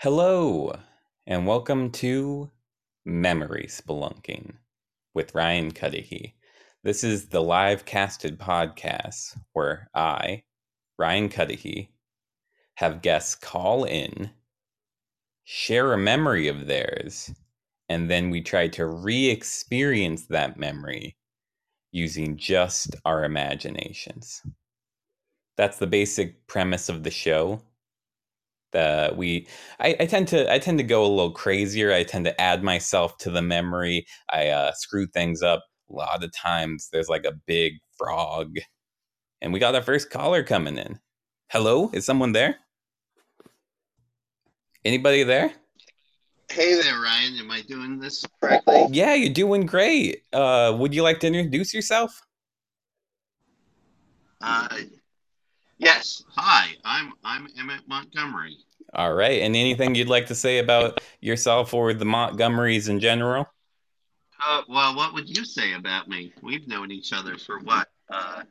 Hello, and welcome to Memory Spelunking with Ryan Cudahy. This is the live casted podcast where I, Ryan Cudahy, have guests call in, share a memory of theirs, and then we try to re experience that memory using just our imaginations. That's the basic premise of the show uh, we I, I, tend to I tend to go a little crazier. I tend to add myself to the memory. I uh, screw things up a lot of times. There's like a big frog, and we got our first caller coming in. Hello, is someone there? Anybody there? Hey there, Ryan. Am I doing this correctly? Yeah, you're doing great. Uh, would you like to introduce yourself? Uh, yes. Hi, I'm I'm Emmett Montgomery. All right. And anything you'd like to say about yourself or the Montgomerys in general? Uh, well, what would you say about me? We've known each other for what? Uh,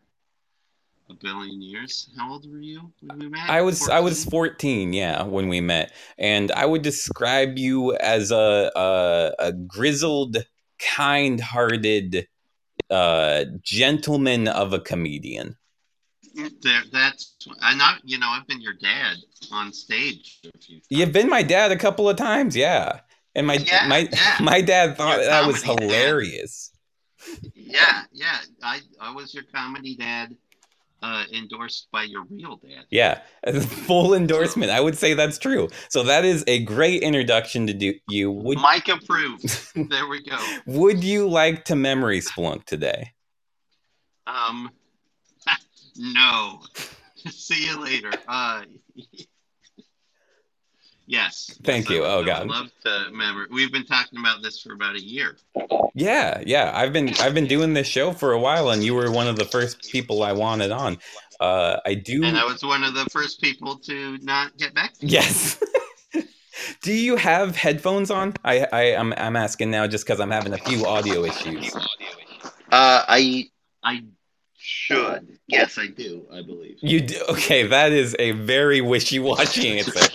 a billion years. How old were you when we met? I was 14? I was 14, yeah, when we met. And I would describe you as a a, a grizzled, kind-hearted uh, gentleman of a comedian there, that's I not you know I've been your dad on stage. You've been my dad a couple of times, yeah. And my yeah, my yeah. my dad thought your that was hilarious. Dad. Yeah, yeah. I I was your comedy dad, uh, endorsed by your real dad. Yeah, full endorsement. I would say that's true. So that is a great introduction to do you. Would Mike approved. there we go. Would you like to memory splunk today? Um no. See you later. Uh, yes. Thank you. oh God. love to remember. We've been talking about this for about a year. Yeah, yeah. I've been I've been doing this show for a while, and you were one of the first people I wanted on. Uh, I do. And I was one of the first people to not get back. yes. do you have headphones on? I, I I'm I'm asking now just because I'm having a few audio issues. Uh, I I should. Yes, I do. I believe you do. Okay, that is a very wishy-washy answer.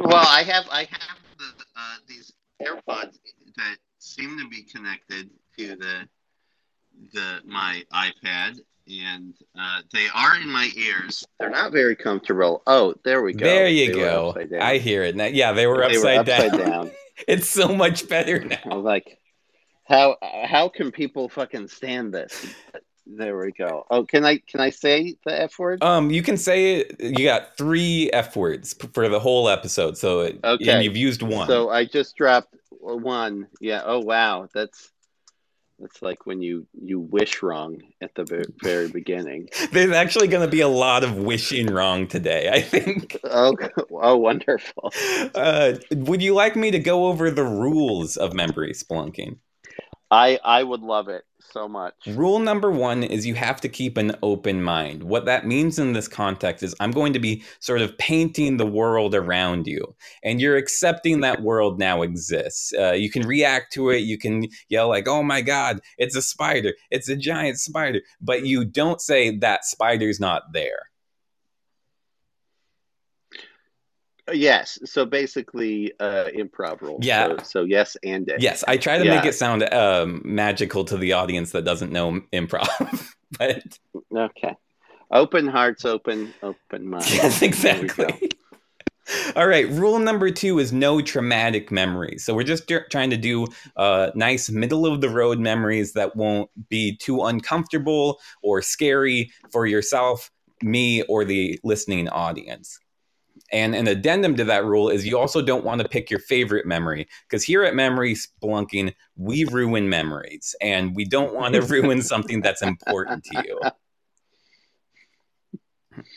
well, I have I have the, uh, these AirPods that seem to be connected to the the my iPad, and uh, they are in my ears. They're not very comfortable. Oh, there we go. There you they go. I hear it now. Yeah, they were they upside, were upside down. down. it's so much better now. like, how how can people fucking stand this? There we go. Oh, can I can I say the f word? Um, you can say it. You got three f words for the whole episode. So it, okay, and you've used one. So I just dropped one. Yeah. Oh wow, that's that's like when you you wish wrong at the very beginning. There's actually going to be a lot of wishing wrong today. I think. oh, oh, wonderful. Uh, would you like me to go over the rules of memory spelunking? I I would love it so much. Rule number one is you have to keep an open mind. What that means in this context is I'm going to be sort of painting the world around you, and you're accepting that world now exists. Uh, you can react to it. You can yell like, "Oh my God, it's a spider! It's a giant spider!" But you don't say that spider's not there. Yes. So basically, uh, improv rules. Yeah. So, so yes and Yes, I try to yeah. make it sound um, magical to the audience that doesn't know improv. but okay, open hearts, open open minds. Yes, exactly. All right. Rule number two is no traumatic memories. So we're just trying to do uh, nice middle of the road memories that won't be too uncomfortable or scary for yourself, me, or the listening audience. And an addendum to that rule is you also don't want to pick your favorite memory because here at Memory Spelunking, we ruin memories and we don't want to ruin something that's important to you.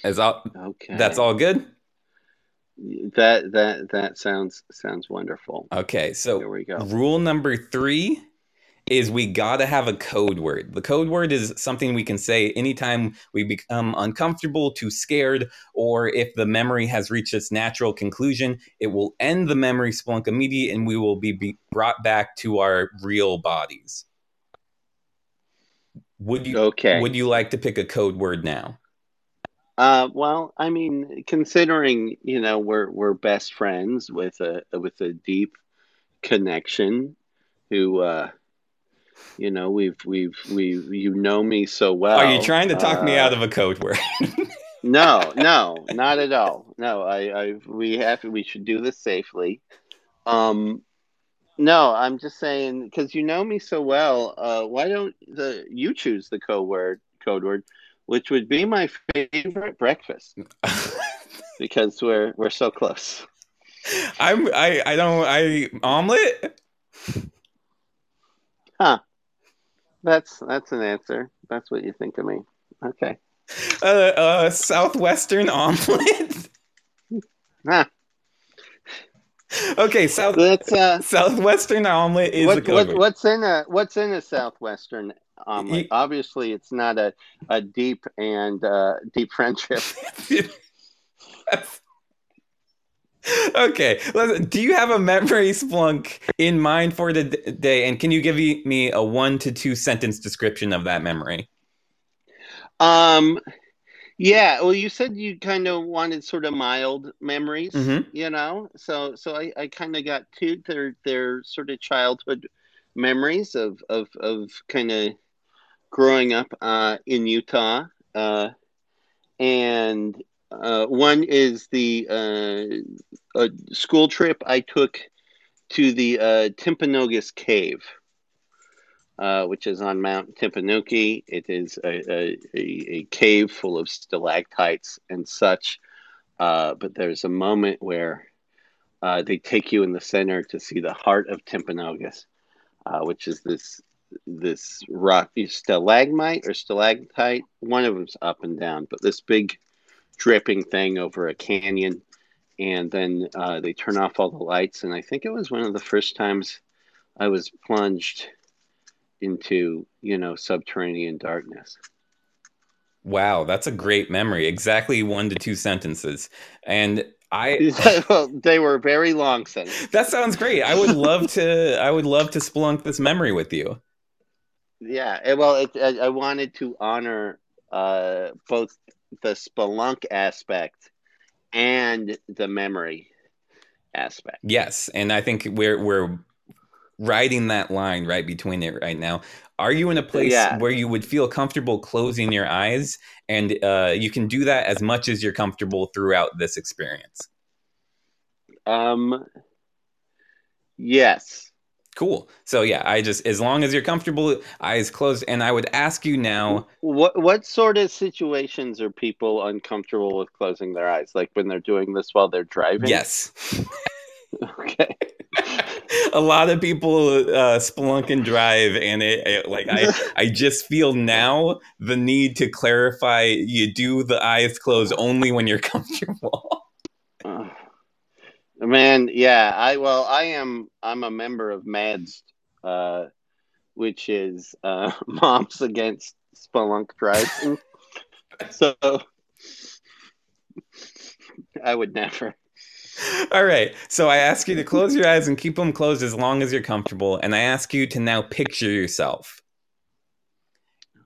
Is all okay. That's all good? That that that sounds sounds wonderful. Okay, so here we go. Rule number 3 is we got to have a code word. The code word is something we can say anytime we become uncomfortable, too scared, or if the memory has reached its natural conclusion, it will end the memory splunk immediately and we will be, be brought back to our real bodies. Would you okay. would you like to pick a code word now? Uh, well, I mean, considering you know we're we're best friends with a with a deep connection, who uh, you know we've we've we you know me so well. Are you trying to talk uh, me out of a code word? No, no, not at all. No, I, I we have we should do this safely. Um, no, I'm just saying because you know me so well. Uh, why don't the you choose the code word code word, which would be my favorite breakfast because we're we're so close. I'm I I don't I omelet. Huh? That's that's an answer. That's what you think of me. Okay. Uh, uh southwestern omelet. Huh. okay, south That's uh. southwestern omelet is a What, what what's in a what's in a southwestern omelet? You- Obviously, it's not a a deep and uh, deep friendship. okay, do you have a memory splunk in mind for the day? And can you give me- a one to two sentence description of that memory? Um, yeah. Well, you said you kind of wanted sort of mild memories, Mhm. you know. So, so I, I kind of got two. They're they're sort of childhood memories of of of kind of growing up uh, in Utah. Uh, and uh, one is the uh, a school trip I took to the uh, Timpanogos Cave uh, which is on Mount Timpanogos. It is a, a, a, cave full of stalactites and such. Uh, but there's a moment where uh, they take you in the center to see the heart of Timpanogos, uh, which is this this rock stalagmite or stalactite. One of them's up and down, but this big dripping thing over a canyon. And then uh, they turn off all the lights, and I think it was one of the first times I was plunged into you know subterranean darkness. Wow, that's a great memory. Exactly one to two sentences. And I well, they were very long sentences. that sounds great. I would love to I would love to splunk this memory with you. Yeah, well, it, I, I wanted to honor uh, both the spelunk aspect and the memory aspect. Yes, and I think we're we're riding that line right between it right now. Are you in a place Yeah. where you would feel comfortable closing your eyes, and uh, you can do that as much as you're comfortable throughout this experience? Um, yes. Cool. So yeah, I just as long as you're comfortable, eyes closed, and I would ask you now. What what sort of situations are people uncomfortable with closing their eyes? Like when they're doing this while they're driving? Yes, Okay. a lot of people uh, spelunk and drive, and it, it like I I just feel now the need to clarify. You do the eyes closed only when you're comfortable. Man, yeah. I well, I am. I'm a member of MADS, uh, which is uh, Moms Against Spelunk Driving. so I would never. All right. So I ask you to close your eyes and keep them closed as long as you're comfortable, and I ask you to now picture yourself.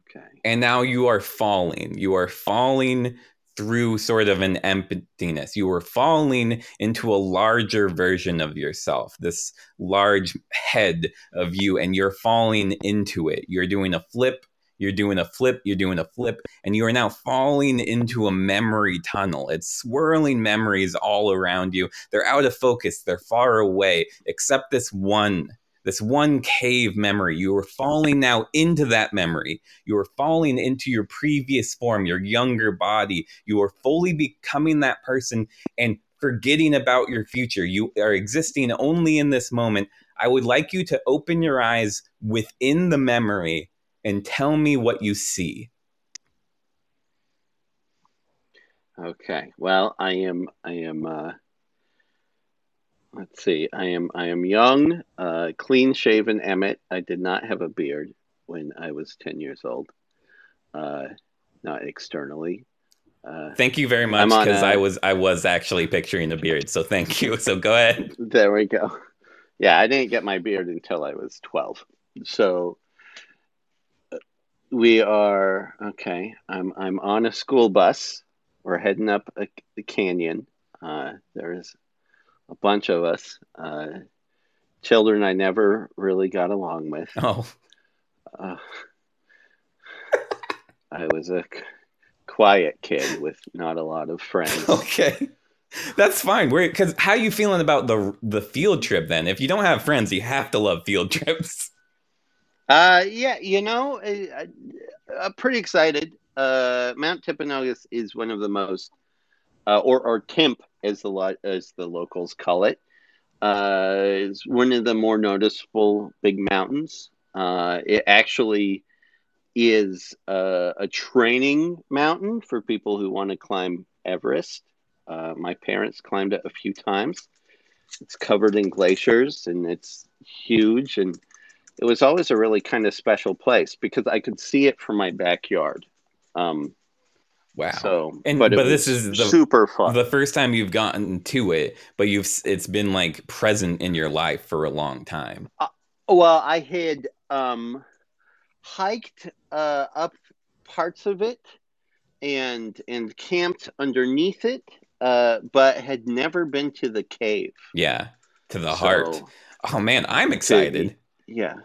Okay. and now you are falling. You are falling through sort of an emptiness. You are falling into a larger version of yourself, this large head of you, and you're falling into it. You're doing a flip. You're doing a flip, you're doing a flip, and you are now falling into a memory tunnel. It's swirling memories all around you. They're out of focus, they're far away, except this one this one cave memory. You are falling now into that memory. You are falling into your previous form, your younger body. You are fully becoming that person and forgetting about your future. You are existing only in this moment. I would like you to open your eyes within the memory and tell me what you see. Okay. Well, I am. I am. Uh, let's see. I am. I am young, uh, clean-shaven Emmett. I did not have a beard when I was ten years old. Uh, not externally. Uh, Thank you very much because I was I was actually picturing a beard. So thank you. So go ahead. there we go. Yeah, I didn't get my beard until I was twelve. So uh, we are okay. I'm I'm on a school bus. we're heading up a, a canyon. Uh, there's a bunch of us, uh, children I never really got along with. Oh, Uh, I was a c- quiet kid with not a lot of friends. okay. That's fine. We're because how are you feeling about the the field trip then? If you don't have friends, you have to love field trips. Uh, yeah, you know, I, I'm pretty excited. Uh, Mount Timpanogos is one of the most, uh, or or Timp as the as the locals call it, uh, is one of the more noticeable big mountains. Uh, it actually is uh, a training mountain for people who want to climb Everest. Uh, my parents climbed it a few times. It's covered in glaciers and it's huge and it was always a really kind of special place because I could see it from my backyard. Um, Wow. so, And- but, but this is the- super fun. the first time you've gotten to it, but you've it's been like present in your life for a long time. well, I had um, hiked uh, up parts of it and and camped underneath it, uh, but had never been to the cave. Yeah. To the So, heart. Oh man, I'm excited. Yeah.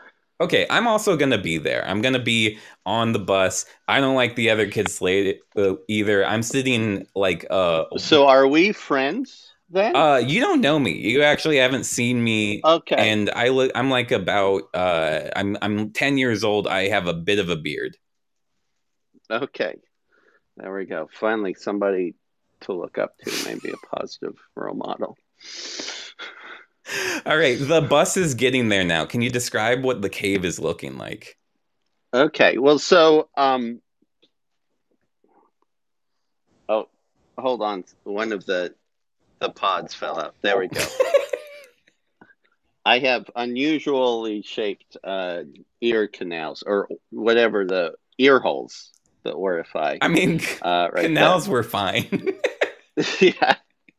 Okay, I'm also gonna be there. I'm gonna be on the bus. I don't like the other kids late uh, either. I'm sitting like uh So, are we friends then? uh you don't know me. You actually haven't seen me okay. and I look I'm like about uh I'm I'm 10 years old. I have a bit of a beard. Okay. There we go. Finally, somebody to look up to, maybe a positive role model. All right, the bus is getting there now. Can you describe what the cave is looking like? Okay. Well, so, um, oh, hold on. One of the the pods fell out. There we go. I have unusually shaped uh, ear canals or whatever the ear holes, the orify. I mean, Uh, right canals were fine. yeah.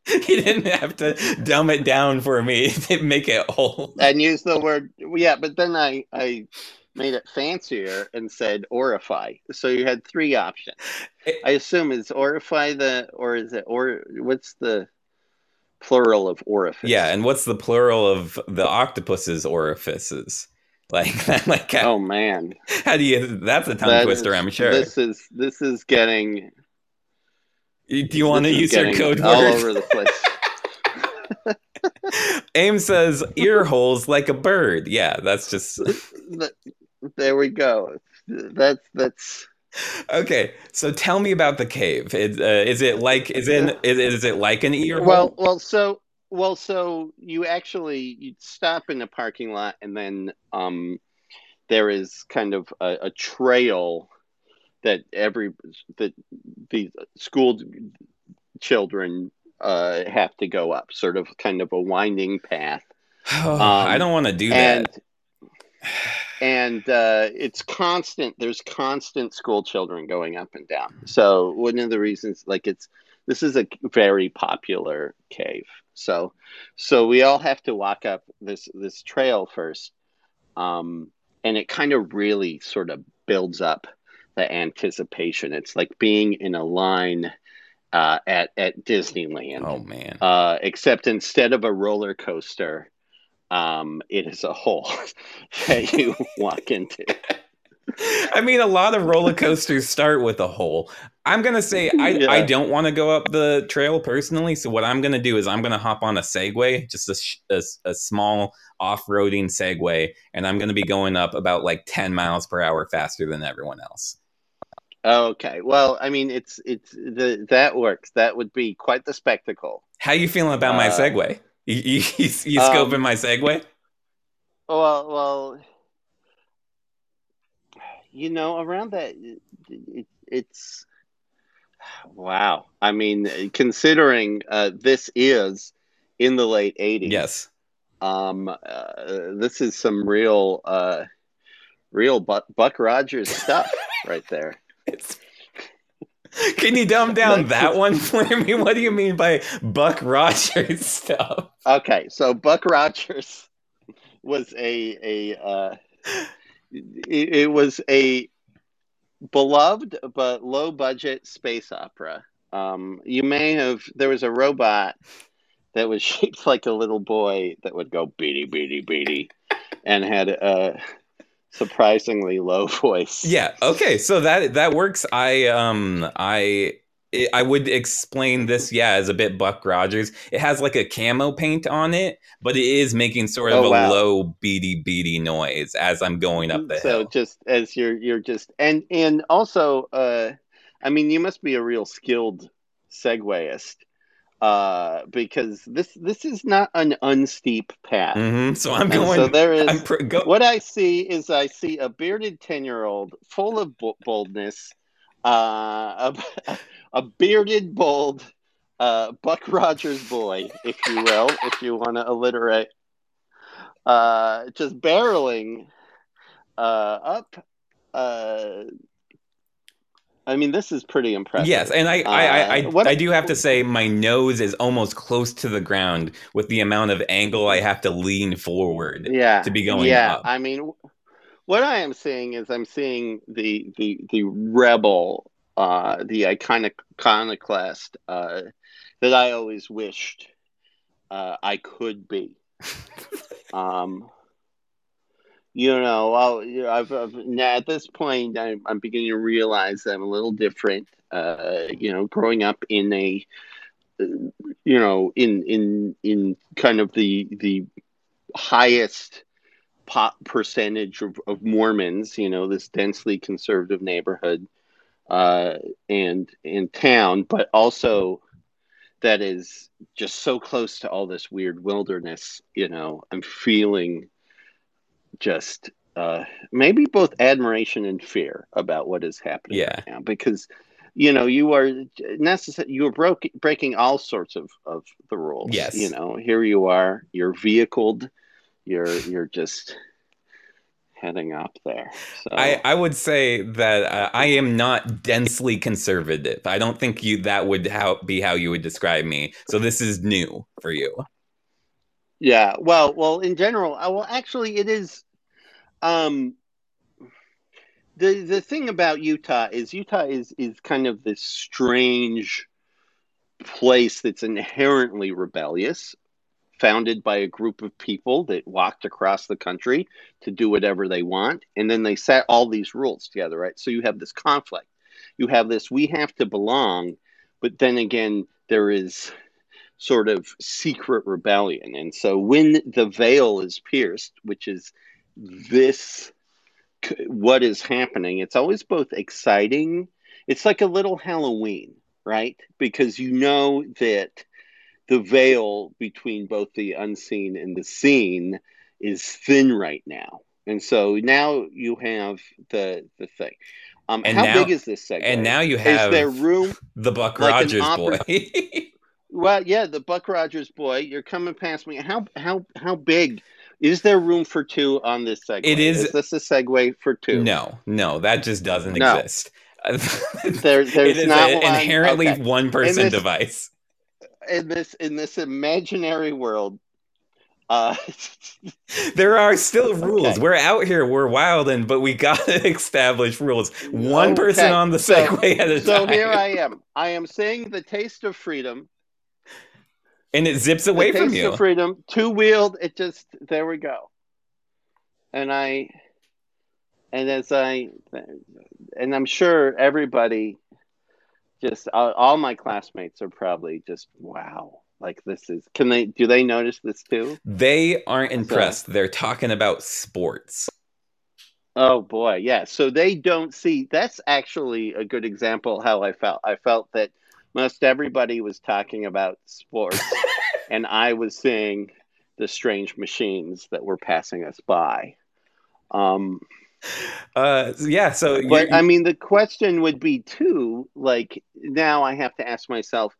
you didn't have to dumb it down for me to make it whole. and use the word yeah but then i i made it fancier and said orify so you had three options i assume is orify the or is it or what's the plural of orifice Yeah, and what's the plural of the octopus's orifices? Like, like how, oh man how do you? That's a tongue That twister, is- I'm sure. this is this is getting do you want to use your code all word? over the place Aim says ear holes like a bird. Yeah, that's just there we go that's that's okay. So tell me about the cave. It, uh, is it like is it is, is is it like an ear well hole? well so well so you actually you stop in the parking lot and then um there is kind of a, a trail that every that the school children uh have to go up sort of kind of a winding path. I don't want to do and that. and uh, it's constant there's constant school children going up and down. So one of the reasons like it's this is a very popular cave. So so we all have to walk up this this trail first um, and it kind of really sort of builds up the anticipation it's like being in a line uh, at at disneyland Oh man. uh, except instead of a roller coaster, um, it is a hole that you walk into. I mean, a lot of roller coasters start with a hole. I'm gonna say I, Yeah. I don't want to go up the trail personally. So what I'm gonna do is I'm gonna hop on a Segway, just a, a, a small off-roading Segway, and I'm gonna be going up about like 10 miles per hour faster than everyone else. Okay, well, I mean, it's it's the that works. That would be quite the spectacle. How you feeling about my Uh, Segway? You, you, you, you um, scoping my Segway? Well, well, you know, around that, it, it's wow. I mean, considering uh, this is in the late '80s. Yes. Um, uh, this is some real, uh, real Buck, Buck Rogers stuff right there. Can you dumb down that one for me? What do you mean by Buck Rogers stuff? Okay, so Buck Rogers was a a uh, it, it was a beloved but low budget space opera Um, you may have. There was a robot that was shaped like a little boy that would go beady beady beady, and had a surprisingly low voice. Yeah. Okay. So that that works. I um I I would explain this, yeah, as a bit Buck Rogers. It has like a camo paint on it, but it is making sort of Oh, a wow. low beady beady noise as I'm going up the so hill. just as you're you're just and and also uh i mean you must be a real skilled segwayist uh because this this is not an unsteep path hmm So I'm and going. so there is pr- go- what i see is i see a bearded 10 year old full of bo- boldness uh a, a bearded bold uh buck rogers boy if you will if you want to alliterate uh just barreling uh, up. Uh, I mean, this is pretty impressive. Yes, and I, I, I, I, Uh, what- I do have to say my nose is almost close to the ground with the amount of angle I have to lean forward. yeah, to be going Yeah, up. I mean, what I am seeing is I'm seeing the the the rebel, uh, the iconic iconoclast uh, that I always wished uh, I could be. um, you know, know, I've, I've at this point I'm, I'm beginning to realize that I'm a little different. Uh, you know, growing up in a, you know, in in in kind of the the highest pop percentage of, of Mormons, you know, this densely conservative neighborhood uh, and and town, but also that is just so close to all this weird wilderness. You know, I'm feeling just uh, maybe both admiration and fear about what is happening Yeah. right now because. You know, you are necessary. You are broke, breaking all sorts of, of the rules. Yes. You know, here you are. You're vehicled. You're you're just heading up there. So I, I would say that uh, I am not densely conservative. I don't think you that would how, be how you would describe me. So this is new for you. Yeah, well, well, in general, uh, well, actually, it is. Um, the the thing about Utah is Utah is is kind of this strange place that's inherently rebellious, founded by a group of people that walked across the country to do whatever they want, and then they set all these rules together, right? So you have this conflict. You have this we have to belong, but then again, there is sort of secret rebellion. And so when the veil is pierced, which is this what is happening, it's always both exciting. It's like a little Halloween, right? Because you know that the veil between both the unseen and the seen is thin right now. And so now you have the the thing. Um, And how now- big is this segment? And now you have is there room the Buck like Rogers boy. well, yeah, the Buck Rogers boy. You're coming past me. How how how big is there room for two on this Segway? It is- Is this a Segway for two? no, no, that just doesn't No. exist. There, there's is not one. inherently okay. one person this- device. in this in this imaginary world. Uh, There are still rules. Okay. We're out here. We're wilding, but we gotta establish rules. One person on the so- Segway at a so time, here I am. I am saying the taste of freedom. And it zips away from you. freedom, two wheeled. It just there we go. And I, and as I, and I'm sure everybody, just all, all my classmates are probably just wow. Like this is. Can they? Do they notice this too? They aren't impressed. They're talking about sports. Oh boy, yeah. So they don't see. That's actually a good example how I felt. I felt that most everybody was talking about sports, and I was seeing the strange machines that were passing us by. Um, Uh, yeah. So you- but I mean, the question would be too. Like now, I have to ask myself: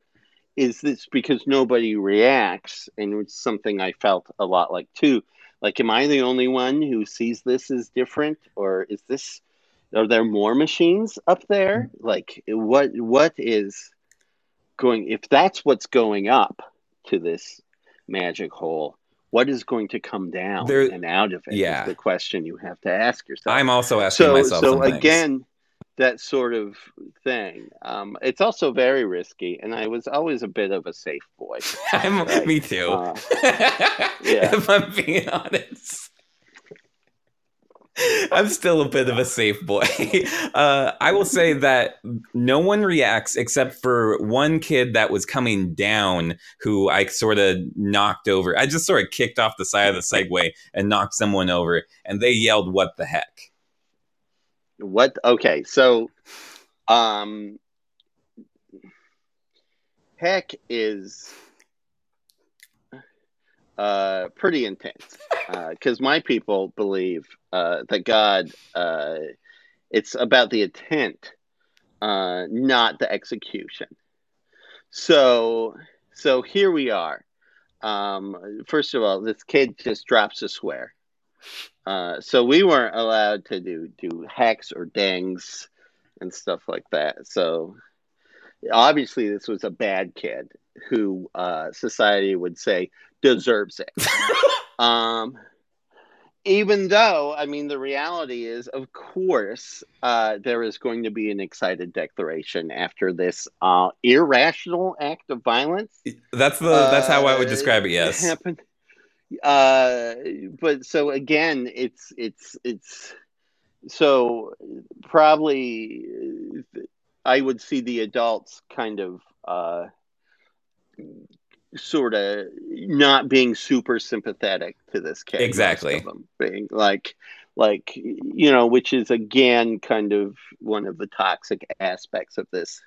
Is this because nobody reacts? And it's something I felt a lot like too. Like, am I the only one who sees this as different, or is this? Are there more machines up there? Like, what what is going? If that's what's going up to this magic hole, what is going to come down There- and out of it yeah. the question you have to ask yourself I'm also asking so myself. so again that sort of thing. Um, it's also very risky, and I was always a bit of a safe boy. Right. Me too. Uh, yeah. if I'm being honest. I'm still a bit of a safe boy. Uh, I will say that no one reacts except for one kid that was coming down who I sort of knocked over. I just sort of kicked off the side of the Segway and knocked someone over, and they yelled, What the heck? What? Okay, so, um, heck is uh, pretty intense because my people believe uh, that God, uh, it's about the intent, uh, not the execution. So, so here we are. Um, first of all, this kid just drops a swear. Uh, so we weren't allowed to do do hacks or dangs and stuff like that. So obviously, this was a bad kid who uh, society would say deserves it. um, even though, I mean, the reality is, of course, uh, there is going to be an excited declaration after this uh, irrational act of violence. That's the that's how I would Uh, describe it. Yes. happened. Uh, but so again, it's it's it's so probably uh, I would see the adults kind of uh, sort of not being super sympathetic to this kid. Exactly. being like like you know, which is again kind of one of the toxic aspects of this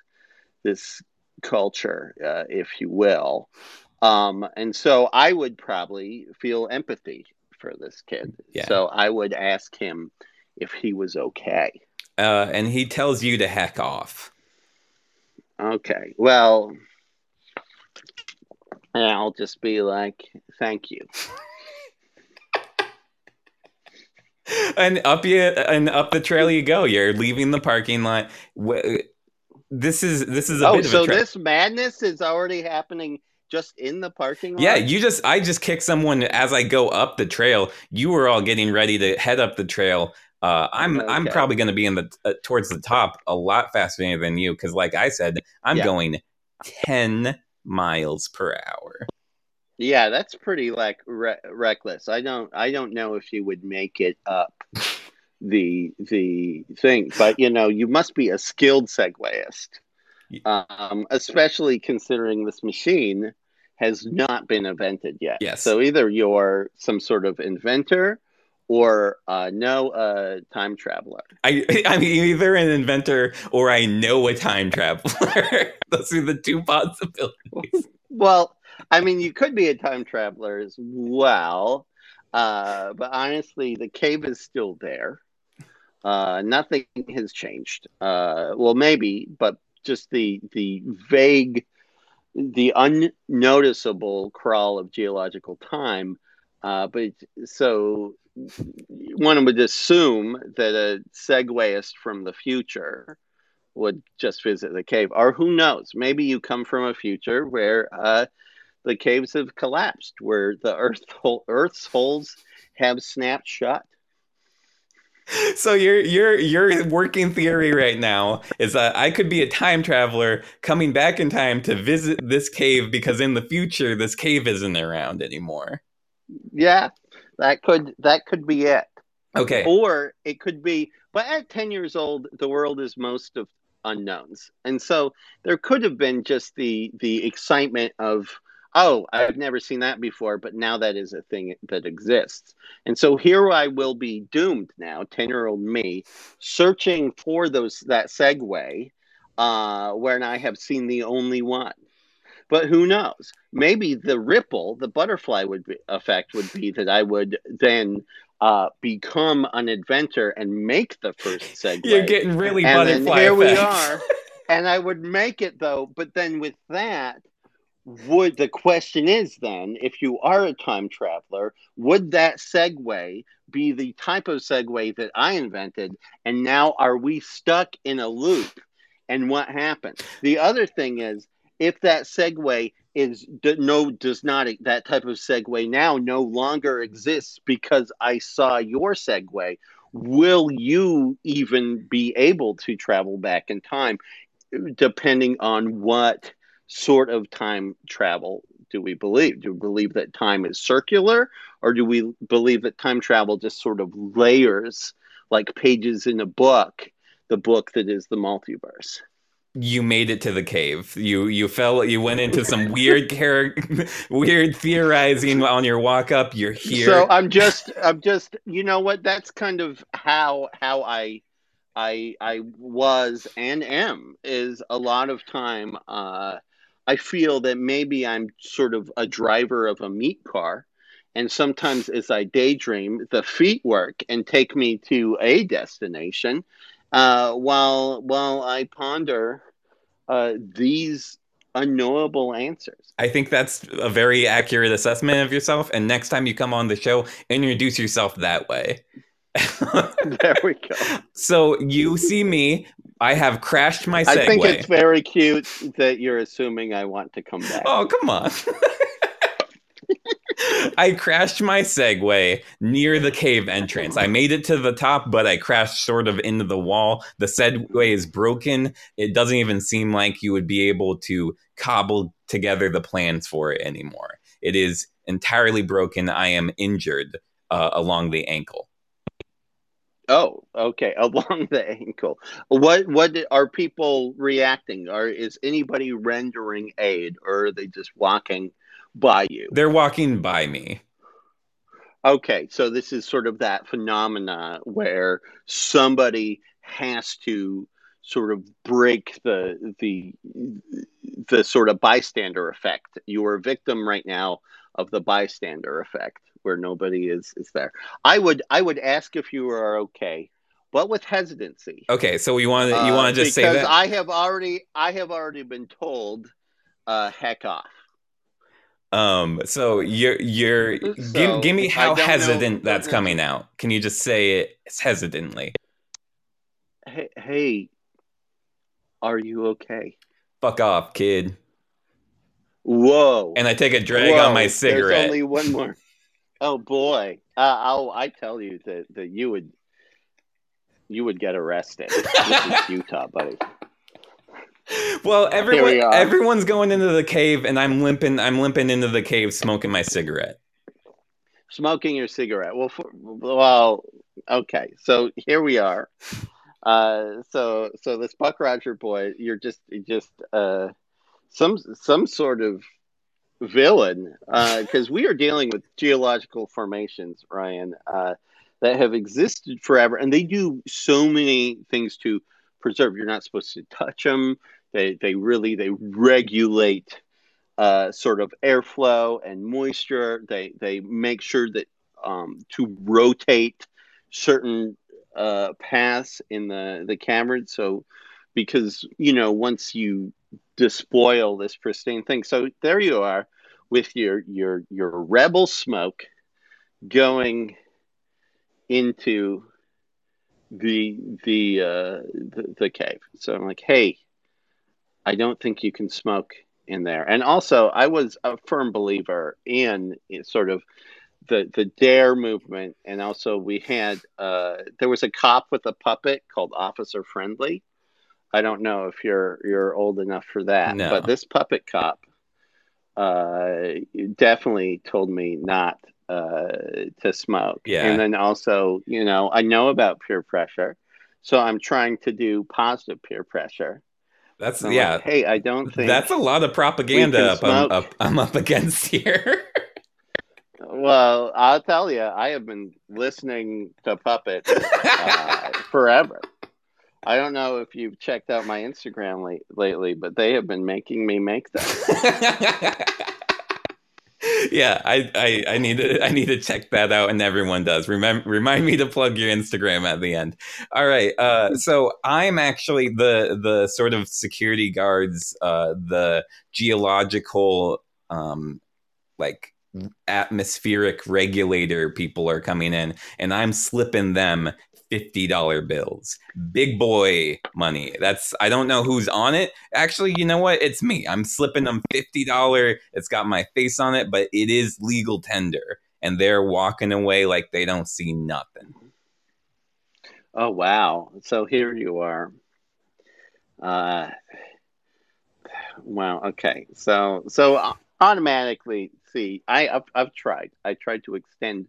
this culture, uh, if you will. Um, and so I would probably feel empathy for this kid. Yeah. So I would ask him if he was okay. Uh, and he tells you to heck off. Okay. Well, and I'll just be like, thank you. and up you and up the trail you go. You're leaving the parking lot. This is this is a Oh, bit of so a tra- this madness is already happening just in the parking lot? yeah. You just I just kick someone as I go up the trail. You were all getting ready to head up the trail. Uh, I'm I'm probably going to be in the uh, towards the top a lot faster than you because, like I said, I'm Yeah. going ten miles per hour. Yeah, that's pretty like re- reckless. I don't I don't know if you would make it up the the thing, but you know, you must be a skilled segwayist. Um, especially considering this machine has not been invented yet. Yes. So either you're some sort of inventor or uh, no uh, time traveler. I I'm either an inventor or I know a time traveler. Those are the two possibilities. Well, I mean, you could be a time traveler as well, uh, but honestly, the cave is still there. Uh, nothing has changed. Uh, well, maybe, but just the the vague, the unnoticeable crawl of geological time. Uh, but so one would assume that a segwayist from the future would just visit the cave, or who knows? Maybe you come from a future where uh, the caves have collapsed, where the earth hole, Earth's holes have snapped shut. So your your your working theory right now is that I could be a time traveler coming back in time to visit this cave because in the future this cave isn't around anymore. Yeah, that could that could be it. Okay. Or it could be, but at 10 years old, the world is most of unknowns. And so there could have been just the the excitement of, oh, I've never seen that before, but now that is a thing that exists. And so here I will be doomed now, 10 year old me, searching for those that Segway uh, when I have seen the only one. But who knows? Maybe the ripple, the butterfly would be, effect would be that I would then uh, become an inventor and make the first Segway. You're getting really and then butterfly here we are. and I would make it though, but then with that, would the question is then, if you are a time traveler, would that Segway be the type of Segway that I invented? And now are we stuck in a loop? And what happens? The other thing is, if that Segway is no does not that type of Segway now no longer exists because I saw your Segway, will you even be able to travel back in time depending on what sort of time travel do we believe? Do we believe that time is circular or do we believe that time travel just sort of layers like pages in a book the book that is the multiverse you made it to the cave. You you fell. You went into some weird char- weird theorizing on your walk up. You're here. So I'm just I'm just you know what? That's kind of how how I I I was and am is a lot of time. Uh, I feel that maybe I'm sort of a driver of a meat car. And sometimes as I daydream, the feet work and take me to a destination uh, while while I ponder uh, these unknowable answers. I think that's a very accurate assessment of yourself. And next time you come on the show, introduce yourself that way. there we go. So you see me. I have crashed my Segway. I think it's very cute that you're assuming I want to come back. Oh, come on. I crashed my Segway near the cave entrance. I made it to the top, but I crashed sort of into the wall. The Segway is broken. It doesn't even seem like you would be able to cobble together the plans for it anymore. It is entirely broken. I am injured uh, along the ankle. Oh, okay, along the ankle. What what are people reacting? Are is anybody rendering aid, or are they just walking by you. They're walking by me. Okay, so this is sort of that phenomena where somebody has to sort of break the the the sort of bystander effect. You are a victim right now of the bystander effect where nobody is is there. I would I would ask if you are okay, but with hesitancy. Okay, so you want you want to uh, just say that I have already I have already been told uh, heck off. Um, so you're you're so, give, give me how hesitant know. that's coming out. Can you just say it hesitantly? Hey, hey, are you okay? Fuck off, kid. Whoa! And I take a drag Whoa. on my cigarette. There's only one more. Oh boy! Uh, I'll I tell you that that you would you would get arrested. this is Utah, buddy well, everyone everyone's going into the cave, and I'm limping. I'm limping into the cave, smoking my cigarette. Smoking your cigarette. Well, for, well, okay. So here we are. Uh, so so this Buck Roger boy, you're just just uh, some some sort of villain because uh, we are dealing with geological formations, Ryan, uh, that have existed forever, and they do so many things to preserve. You're not supposed to touch them. They they really they regulate uh, sort of airflow and moisture. They they make sure that um, to rotate certain uh, paths in the the caverns. So because you know once you despoil this pristine thing, so there you are with your your your rebel smoke going into the the uh the, the cave so i'm like hey I don't think you can smoke in there. And also, I was a firm believer in, sort of the the dare movement and also we had uh, there was a cop with a puppet called officer friendly i don't know if you're you're old enough for that no. but this puppet cop uh, definitely told me not uh, to smoke yeah and then also you know i know about peer pressure so i'm trying to do positive peer pressure that's yeah. Like, hey, I don't think that's a lot of propaganda up, I'm, up, I'm up against here. well, I'll tell you, I have been listening to Puppet uh, forever. I don't know if you've checked out my Instagram late, lately, but they have been making me make them. yeah, I, I, I need to I need to check that out, and everyone does. Remember, remind me to plug your Instagram at the end. All right. Uh, so I'm actually the the sort of security guards, uh, the geological, um, like atmospheric regulator people are coming in, and I'm slipping them $50 bills. Big boy money. That's I don't know who's on it. Actually, you know what? It's me. I'm slipping them $50. It's got my face on it, but it is legal tender and they're walking away like they don't see nothing. Oh wow! So here you are. Uh, wow. Okay. So so automatically, see, I I've, I've tried. I tried to extend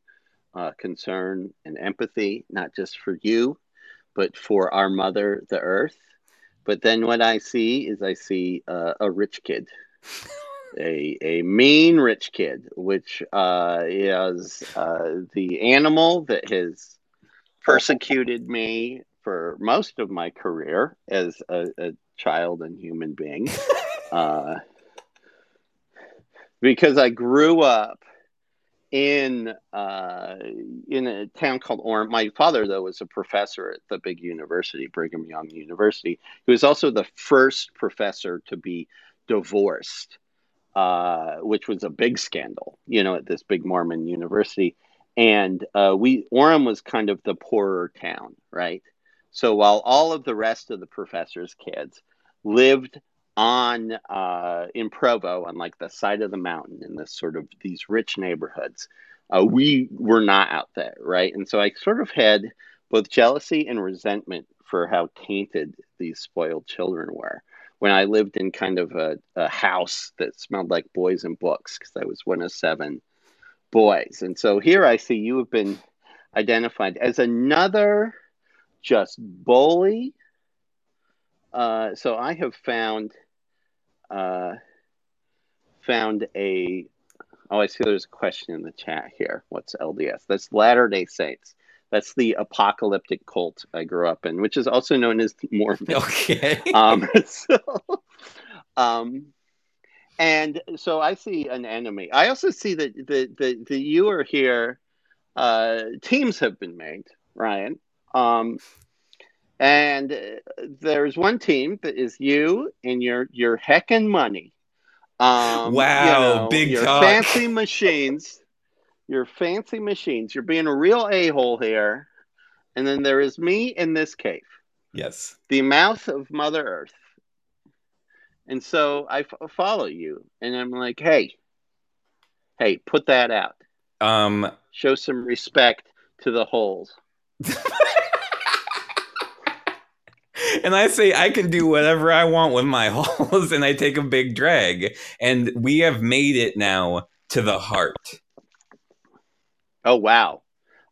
uh, concern and empathy, not just for you, but for our mother, the Earth. But then what I see is I see uh, a rich kid. a, a mean rich kid, which uh, is uh, the animal that has persecuted me for most of my career as a, a child and human being. uh, because I grew up in uh, in a town called Orem. My father, though, was a professor at the big university, Brigham Young University. He was also the first professor to be divorced, uh, which was a big scandal, you know, at this big Mormon university and uh, we Orem was kind of the poorer town, right? So while all of the rest of the professor's kids lived on uh, in Provo on like the side of the mountain in this sort of these rich neighborhoods, uh, we were not out there, right? And so I sort of had both jealousy and resentment for how tainted these spoiled children were when I lived in kind of a, a house that smelled like boys and books because I was one of seven boys. And so here I see you have been identified as another just bully. Uh, so I have found uh, found a. Oh, I see. There's a question in the chat here. What's LDS? That's Latter Day Saints. That's the apocalyptic cult I grew up in, which is also known as Mormon. Okay. um, so, um, and so I see an enemy. I also see that the the, the you are here. Uh, teams have been made, Ryan. Um, and uh, there's one team that is you and your your heckin' money. Um, wow, you know, big your talk. fancy machines. Your fancy machines. You're being a real a hole here. And then there is me in this cave. Yes. The mouth of Mother Earth. And so I f- follow you, and I'm like, hey, hey, put that out. Um, show some respect to the holes. and I say I can do whatever I want with my holes, and I take a big drag, and we have made it now to the heart. Oh wow!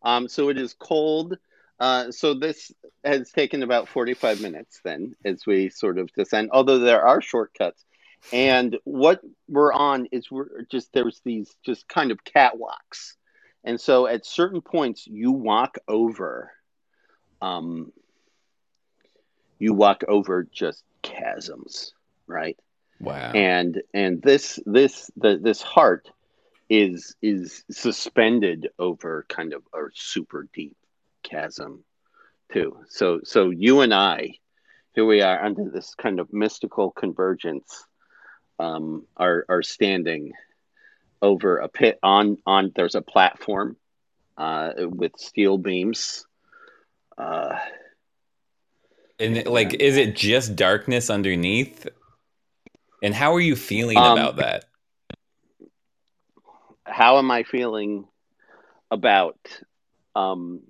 Um, so it is cold. Uh, so this has taken about 45 minutes then as we sort of descend, although there are shortcuts. And what we're on is we're just there's these just kind of catwalks. And so at certain points you walk over um you walk over just chasms, right? Wow. And and this this the this heart is is suspended over kind of a super deep chasm too. So so you and I, here we are under this kind of mystical convergence, um, are are standing over a pit on on. There's a platform uh, with steel beams. Uh, and like, is it just darkness underneath? And how are you feeling um, about that? How am I feeling about um,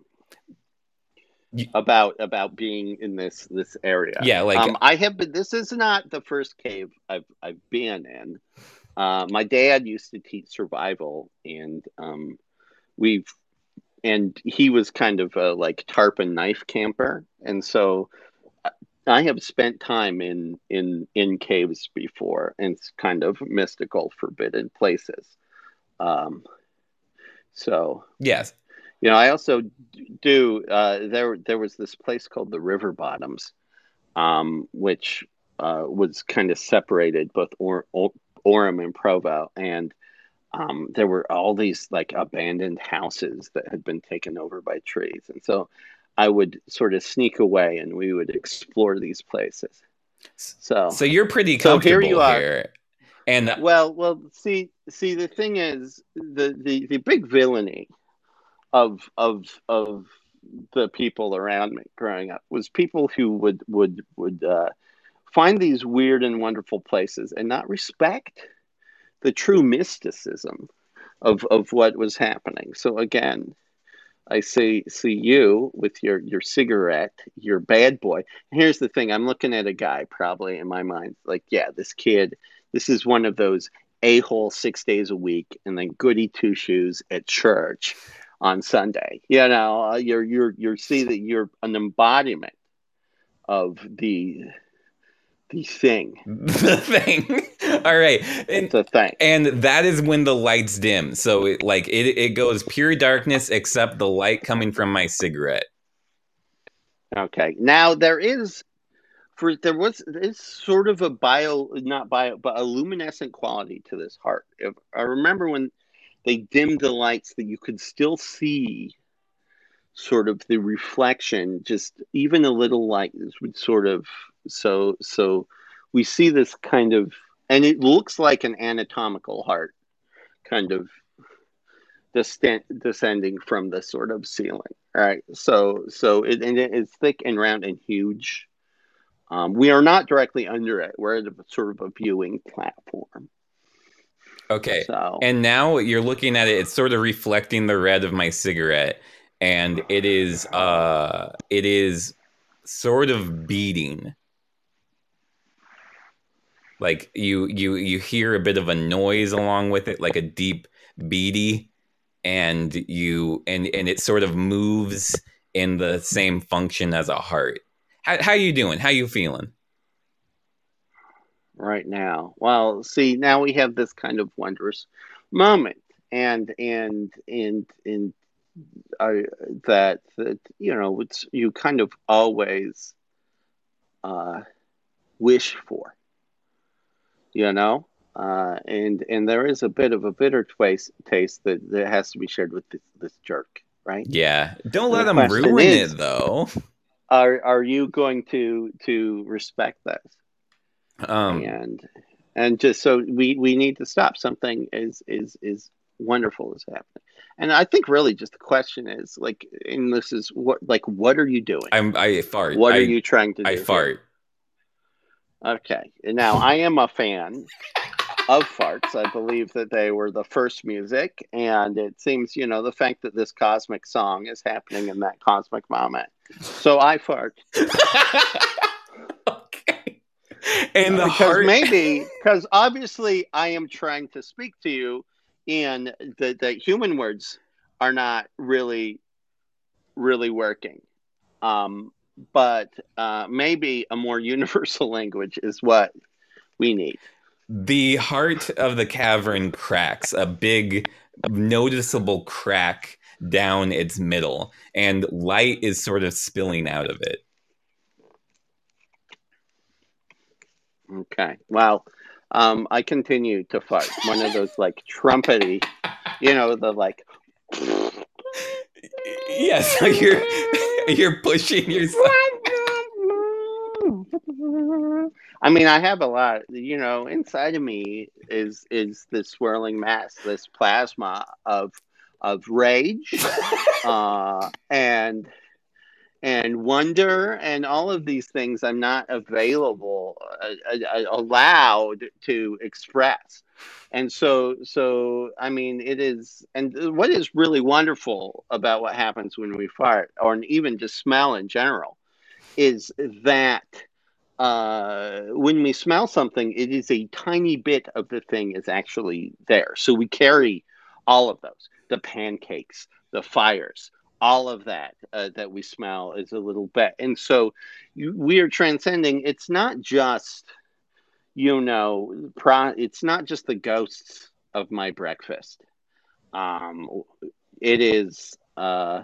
about about being in this this area. Yeah, like um, I have been. This is not the first cave I've I've been in. Uh, my dad used to teach survival, and um, we've and he was kind of a like tarp and knife camper, and so I have spent time in in in caves before, and it's kind of mystical, forbidden places. Um, so yes, you know, I also do. Uh, there, there was this place called the River Bottoms, um, which uh, was kind of separated both or, or, Orem and Provo, and um, there were all these like abandoned houses that had been taken over by trees, and so I would sort of sneak away, and we would explore these places. So, so you're pretty comfortable so here. You are. Here. And well, well, see, see, the thing is, the the the big villainy of of of the people around me growing up was people who would would would uh, find these weird and wonderful places and not respect the true mysticism of of what was happening. So again, I see see you with your your cigarette, your bad boy. Here's the thing: I'm looking at a guy, probably in my mind, like, yeah, this kid. This is one of those a hole six days a week, and then goody two shoes at church on Sunday. You know, uh, you're you're you see that you're an embodiment of the the thing. The thing. All right. And, it's a thing. And that is when the lights dim. So it like it it goes pure darkness except the light coming from my cigarette. Okay. Now there is for there was it's sort of a bio not bio but a luminescent quality to this heart. If, I remember when they dimmed the lights that you could still see sort of the reflection just even a little light would sort of so so we see this kind of and it looks like an anatomical heart kind of descend, descending from the sort of ceiling right so so it, and it is thick and round and huge um, we are not directly under it we're at a sort of a viewing platform Okay. So. And now you're looking at it, it's sort of reflecting the red of my cigarette. And it is uh it is sort of beating. Like you you you hear a bit of a noise along with it, like a deep beady, and you and and it sort of moves in the same function as a heart. How how you doing? How you feeling? right now. Well, see, now we have this kind of wondrous moment, and and and and I, that that you know it's you kind of always uh, wish for, you know, uh, and and there is a bit of a bitter taste taste that, that has to be shared with this, this jerk, right? Yeah, don't let them ruin is, it though. Are are you going to to respect this? Um, and and just so we we need to stop. Something is is is wonderful is happening. And I think really just the question is like, and this is what like what are you doing? I'm I fart. What I, are you trying to do? I fart. Okay. Now I am a fan of farts. I believe that they were the first music, and it seems you know the fact that this cosmic song is happening in that cosmic moment. So I fart. Okay. And the because heart maybe because obviously I am trying to speak to you and the the human words are not really really working. Um, but uh, maybe a more universal language is what we need. The heart of the cavern cracks, a big, noticeable crack down its middle, and light is sort of spilling out of it. Okay. Well, um, I continue to fart. One of those like trumpety, you know, the like. Yes, you're you're pushing yourself. I mean, I have a lot. You know, inside of me is is this swirling mass, this plasma of of rage, uh, and and wonder and all of these things I'm not available uh, uh, uh, allowed to express. And so so I mean it is and what is really wonderful about what happens when we fart or even just smell in general is that uh, when we smell something, it is a tiny bit of the thing is actually there. So we carry all of those the pancakes, the fires, all of that uh, that we smell is a little bit. And so you, we are transcending. It's not just you know pro, it's not just the ghosts of my breakfast. Um, it is uh,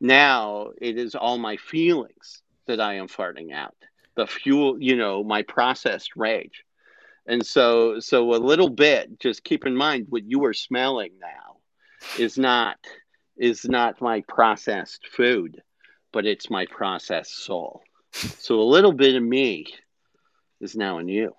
now it is all my feelings that i am farting out the fuel you know my processed rage. And so so a little bit just keep in mind what you are smelling now is not is not my processed food, but it's my processed soul. So a little bit of me is now in you.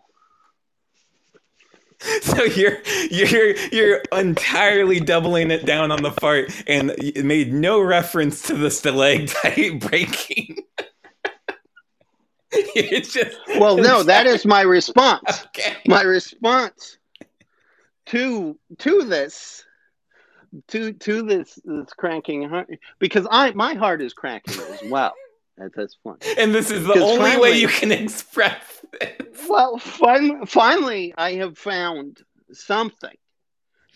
So you're you're you're entirely doubling it down on the fart and made no reference to the stalactite breaking. it's just well, no, that is my response. Okay. My response to to this to to this this cracking heart because I my heart is cracking as well at this point. And this is the only finally, way you can express this. Well, fin- finally, I have found something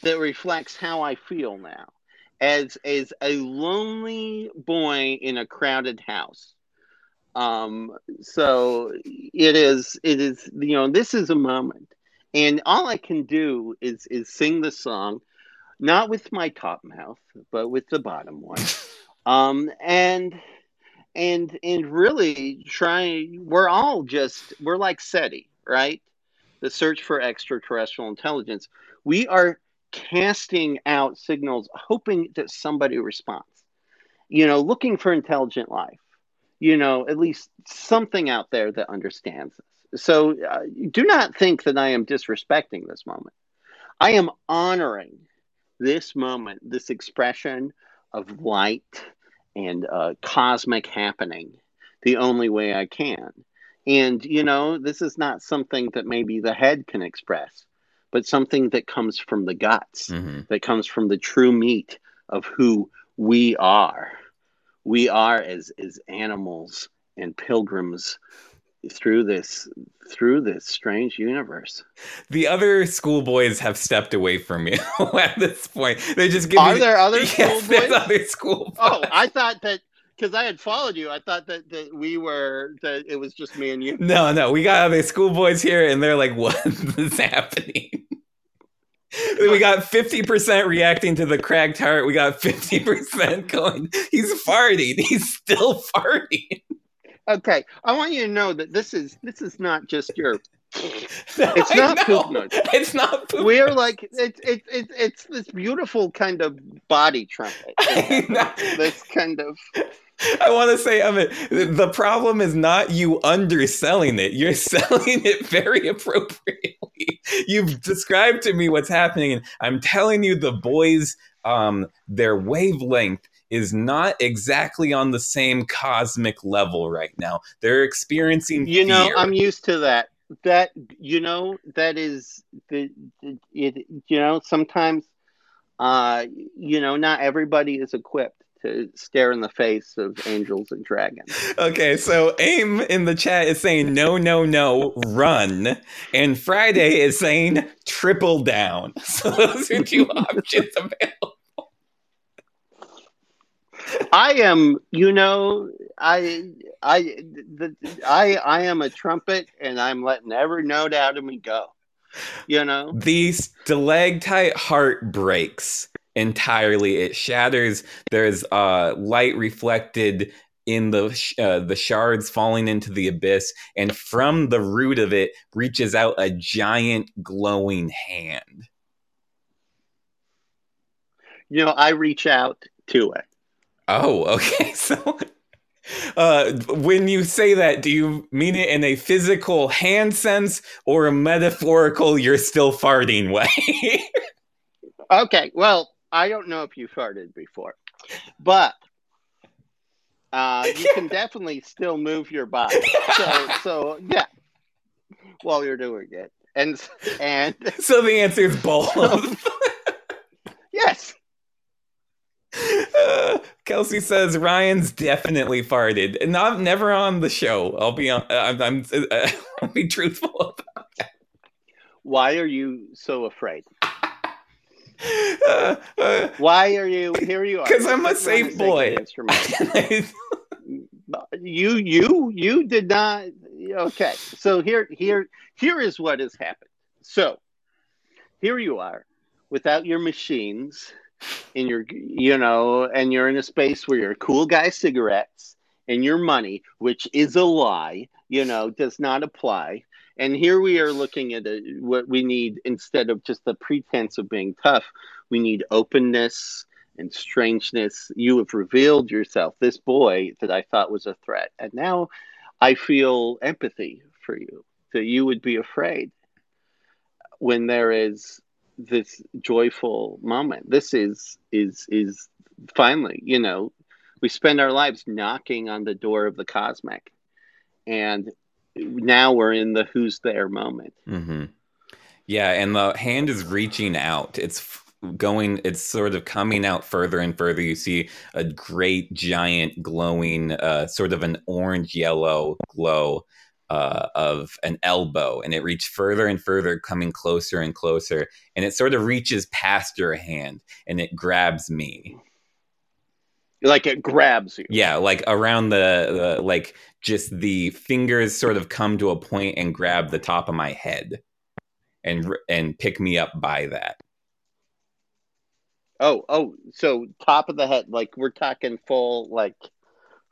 that reflects how I feel now, as as a lonely boy in a crowded house. Um, so it is it is you know this is a moment, and all I can do is is sing the song not with my top mouth, but with the bottom one. Um, and and and really trying we're all just we're like SETI, right? The search for extraterrestrial intelligence. We are casting out signals, hoping that somebody responds. You know, looking for intelligent life. You know, at least something out there that understands us. So uh, do not think that I am disrespecting this moment. I am honoring this moment, this expression of light and uh, cosmic happening the only way I can. And, you know, this is not something that maybe the head can express, but something that comes from the guts, mm-hmm. that comes from the true meat of who we are. We are as, as animals and pilgrims through this through this strange universe. The other schoolboys have stepped away from you at this point. They just give. Are me, there other yes, schoolboys? other schoolboys. Oh, I thought that because I had followed you. I thought that, that we were that it was just me and you. No, no, we got other schoolboys here, and they're like, "What is happening?" we got 50% reacting to the cracked heart. We got 50% going, he's farting. He's still farting. Okay, I want you to know that this is this is not just your. it's not poop noise. It's not poop. We're like it's it's it's it's this beautiful kind of body trumpet. this kind of. I want to say, I mean, the problem is not you underselling it. You're selling it very appropriately. You've described to me what's happening, and I'm telling you, the boys, um, their wavelength is not exactly on the same cosmic level right now. They're experiencing You know, I'm used to that. That you know, that is the it, you know, sometimes uh you know, not everybody is equipped to stare in the face of angels and dragons. Okay, so AIM in the chat is saying no, no, no, run. And Friday is saying triple down. So those are two options available. I am, you know, I, I, the, I, I am a trumpet, and I'm letting every note out of me go. You know, the stalactite heart breaks entirely. It shatters. There's uh, light reflected in the uh, the shards falling into the abyss, and from the root of it reaches out a giant glowing hand. You know, I reach out to it Oh, okay. So, uh, when you say that, do you mean it in a physical hand sense or a metaphorical "you're still farting" way? okay. Well, I don't know if you farted before, but uh, you can definitely still move your body. So, so yeah, while you're doing it, and and so the answer is both. yes. Kelsey says Ryan's definitely farted, and I'm never on the show. I'll be on. I'm. I'm uh, I'll be truthful about that. Why are you so afraid? Uh, uh, Why are you here? You are because I'm a safe boy. you you you did not. Okay, so here here here is what has happened. So here you are, without your machines and you're you know and you're in a space where you're cool guy cigarettes and your money which is a lie you know does not apply. And here we are looking at a, what we need instead of just the pretense of being tough we need openness and strangeness. You have revealed yourself this boy that i thought was a threat. And now i feel empathy for you that you would be afraid when there is this joyful moment. This is is is finally, you know, we spend our lives knocking on the door of the cosmic, and now we're in the who's there moment. Mm-hmm. Yeah, and the hand is reaching out. It's going it's sort of coming out further and further you see a great giant glowing uh, sort of an orange yellow glow uh, of an elbow and it reached further and further coming closer and closer and it sort of reaches past your hand and it grabs me. Like it grabs you. Yeah like around the, the like just the fingers sort of come to a point and grab the top of my head and and pick me up by that. Oh, oh, so top of the head, like we're talking full, like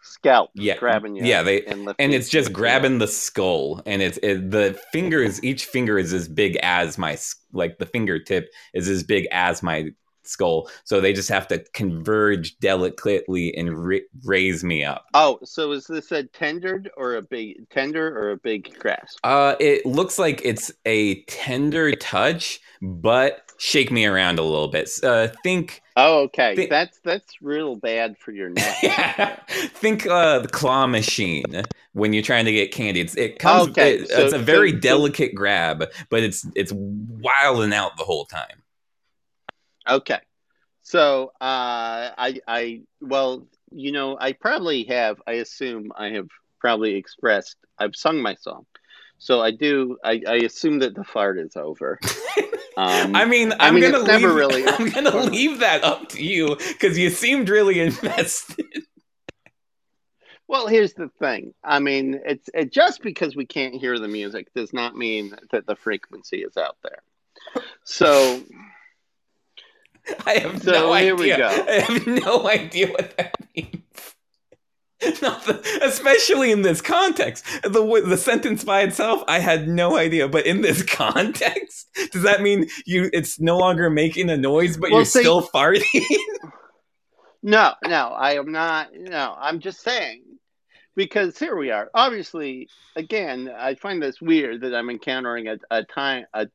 scalp, yeah, grabbing you, yeah, they and, and it's just grabbing the skull, and it's it, the fingers. Each finger is as big as my like the fingertip is as big as my skull, so they just have to converge delicately and ri- raise me up. Oh, so is this a tendered or a big tender or a big grasp? Uh, it looks like it's a tender touch, but shake me around a little bit. Uh, think. Oh, okay. Think, that's that's real bad for your neck. yeah. think uh, the claw machine when you're trying to get candy. It's it comes. Okay. It, so, it's a very so, delicate so, grab, but it's it's wilding out the whole time. Okay. So uh, I I well you know I probably have I assume I have probably expressed I've sung my song. So I do. I, I assume that the fart is over. Um, I mean, I'm I mean, gonna leave, really. I'm gonna leave that up to you because you seemed really invested. Well, here's the thing. I mean, it's it, just because we can't hear the music does not mean that the frequency is out there. So, I have so no here idea. we go. I have no idea what that means. Nothing, especially in this context. The the sentence by itself, I had no idea. But in this context, does that mean you? It's no longer making a noise, but well, you're see, still farting? no, no, I am not. No, I'm just saying because here we are. Obviously, again, I find this weird that I'm encountering a, a time a,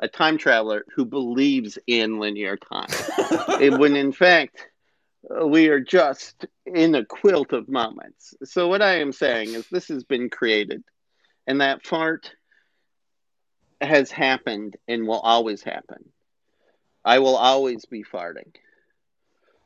a time traveler who believes in linear time, it, when in fact uh, we are just in a quilt of moments. So, what I am saying is, this has been created, and that fart has happened and will always happen. I will always be farting.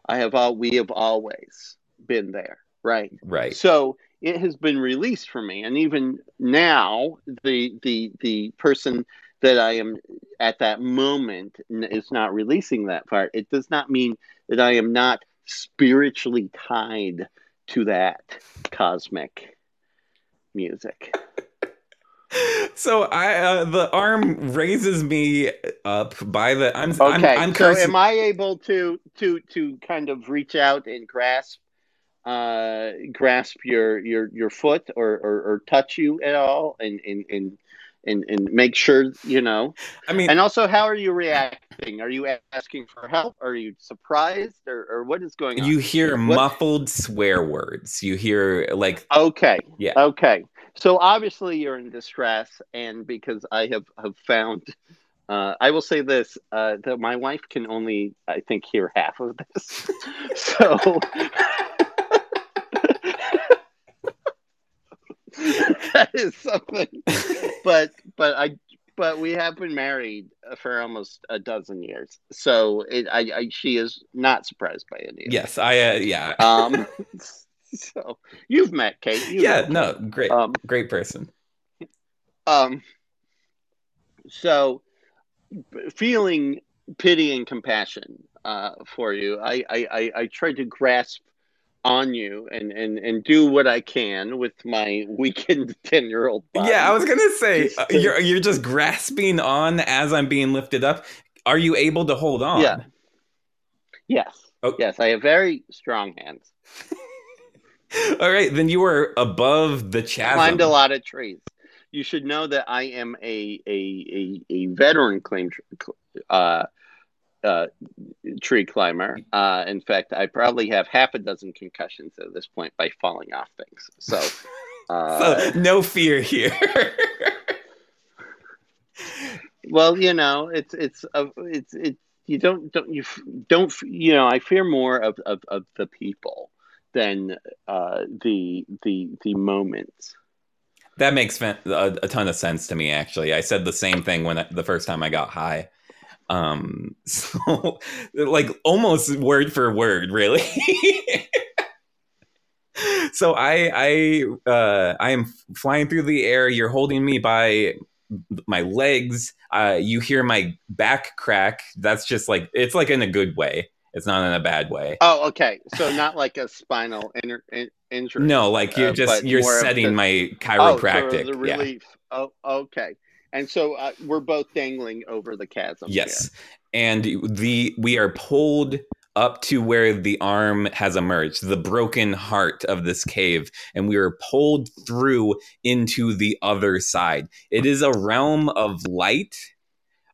I have all, we have always been there, right? Right. So, it has been released from me, and even now, the the the person that I am at that moment is not releasing that fart. It does not mean that I am not spiritually tied to that cosmic music. So I uh, the arm raises me up by the I'm okay. I'm, I'm so am I able to to to kind of reach out and grasp uh grasp your your your foot or or, or touch you at all and and and and and make sure you know. I mean, and also, how are you reacting? Are you asking for help? Are you surprised, or, or what is going on? You hear what? muffled swear words. You hear like okay, yeah, okay. So obviously you're in distress, and because I have have found. Uh, I will say this: uh, that my wife can only, I think, hear half of this. so, that is something. But but I but we have been married for almost a dozen years, so it, I, I she is not surprised by any. yes, I uh, yeah. Um, so you've met Kate. You've yeah, no, great, um, great person. Um, so feeling pity and compassion uh, for you, I, I, I, I tried to grasp on you and and and do what I can with my weakened ten year old. Yeah, I was gonna say uh, you're you're just grasping on as I'm being lifted up. Are you able to hold on? Yeah. Yes. Oh. Yes, I have very strong hands. All right, then you are above the chasm. Climbed a lot of trees. You should know that I am a a a, a veteran claim uh, uh, tree climber. Uh, in fact, I probably have half a dozen concussions at this point by falling off things. So, uh, so no fear here. well, you know, it's it's uh, it's it. You don't don't you don't you know? I fear more of of, of the people than uh, the the the moments. That makes a, a ton of sense to me. Actually, I said the same thing when the first time I got high Um, so like almost word for word, really. so I I uh, I am flying through the air. You're holding me by my legs. Uh, you hear my back crack. That's just like it's like in a good way. It's not in a bad way. Oh, okay. So not like a spinal in, in, injury. No, like you're uh, just you're setting the, my chiropractic. Oh, the relief. Yeah. Oh, okay. And so uh, we're both dangling over the chasm. Yes, here. and the we are pulled up to where the arm has emerged, the broken heart of this cave, and we are pulled through into the other side. It is a realm of light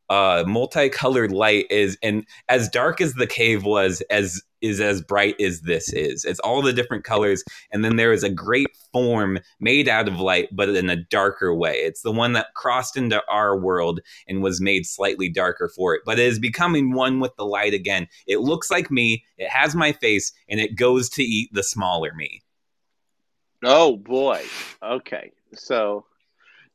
uh, multicolored light is and as dark as the cave was as is as bright as this is. It's all the different colors and then there is a great form made out of light but in a darker way. It's the one that crossed into our world and was made slightly darker for it but it is becoming one with the light again. It looks like me it has my face and it goes to eat the smaller me. Oh boy. Okay. So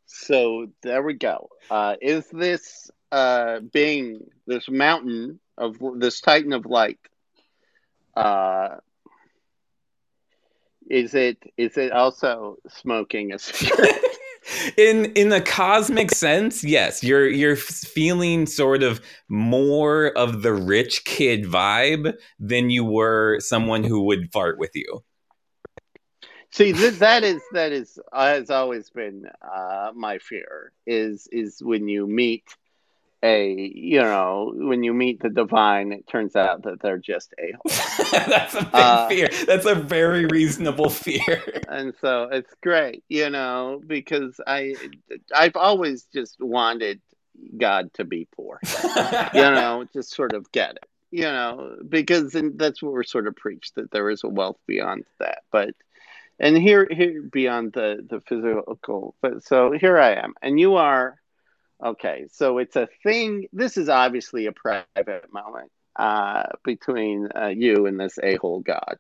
so there we go. Uh, is this uh, being this mountain of this titan of light uh, is it is it also smoking a cigarette in in a cosmic sense yes. You're you're feeling sort of more of the rich kid vibe than you were someone who would fart with you. See th- that is that is has always been uh, my fear is is when you meet a you know when you meet the divine it turns out that they're just a that's a big uh, fear. That's a very reasonable fear. And so it's great you know because i i've always just wanted god to be poor you know just sort of get it you know because that's what we're sort of preached that there is a wealth beyond that. But and here here beyond the the physical but so here i am and you are Okay, so it's a thing. This is obviously a private moment uh, between uh, you and this a-hole god.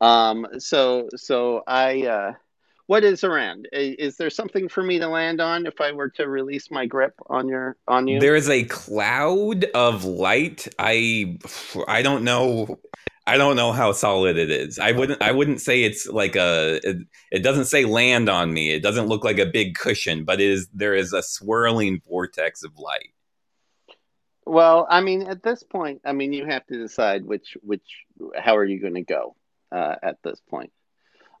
Um, so, so I, uh, what is around? Is there something for me to land on if I were to release my grip on your on you? There is a cloud of light. I, I don't know I don't know how solid it is. I wouldn't. I wouldn't say it's like a. It, it, doesn't say land on me. It doesn't look like a big cushion, but it is. There is a swirling vortex of light. Well, I mean, at this point, I mean, you have to decide which which how are you going to go uh, at this point.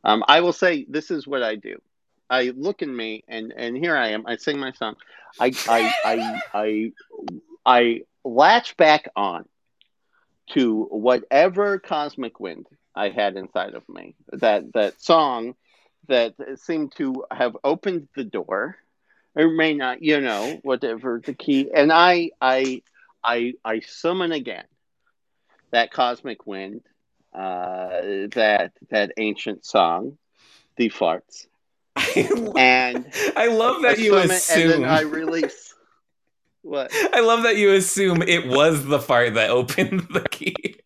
Um, I will say this is what I do. I look in me, and and here I am. I sing my song. I I I I, I latch back on to whatever cosmic wind I had inside of me. That that song that seemed to have opened the door, or may not, you know, whatever the key. And I I I I summon again that cosmic wind, uh, that that ancient song, the farts. and I love that I you assume. And then I release what? I love that you assume it was the fart that opened the key.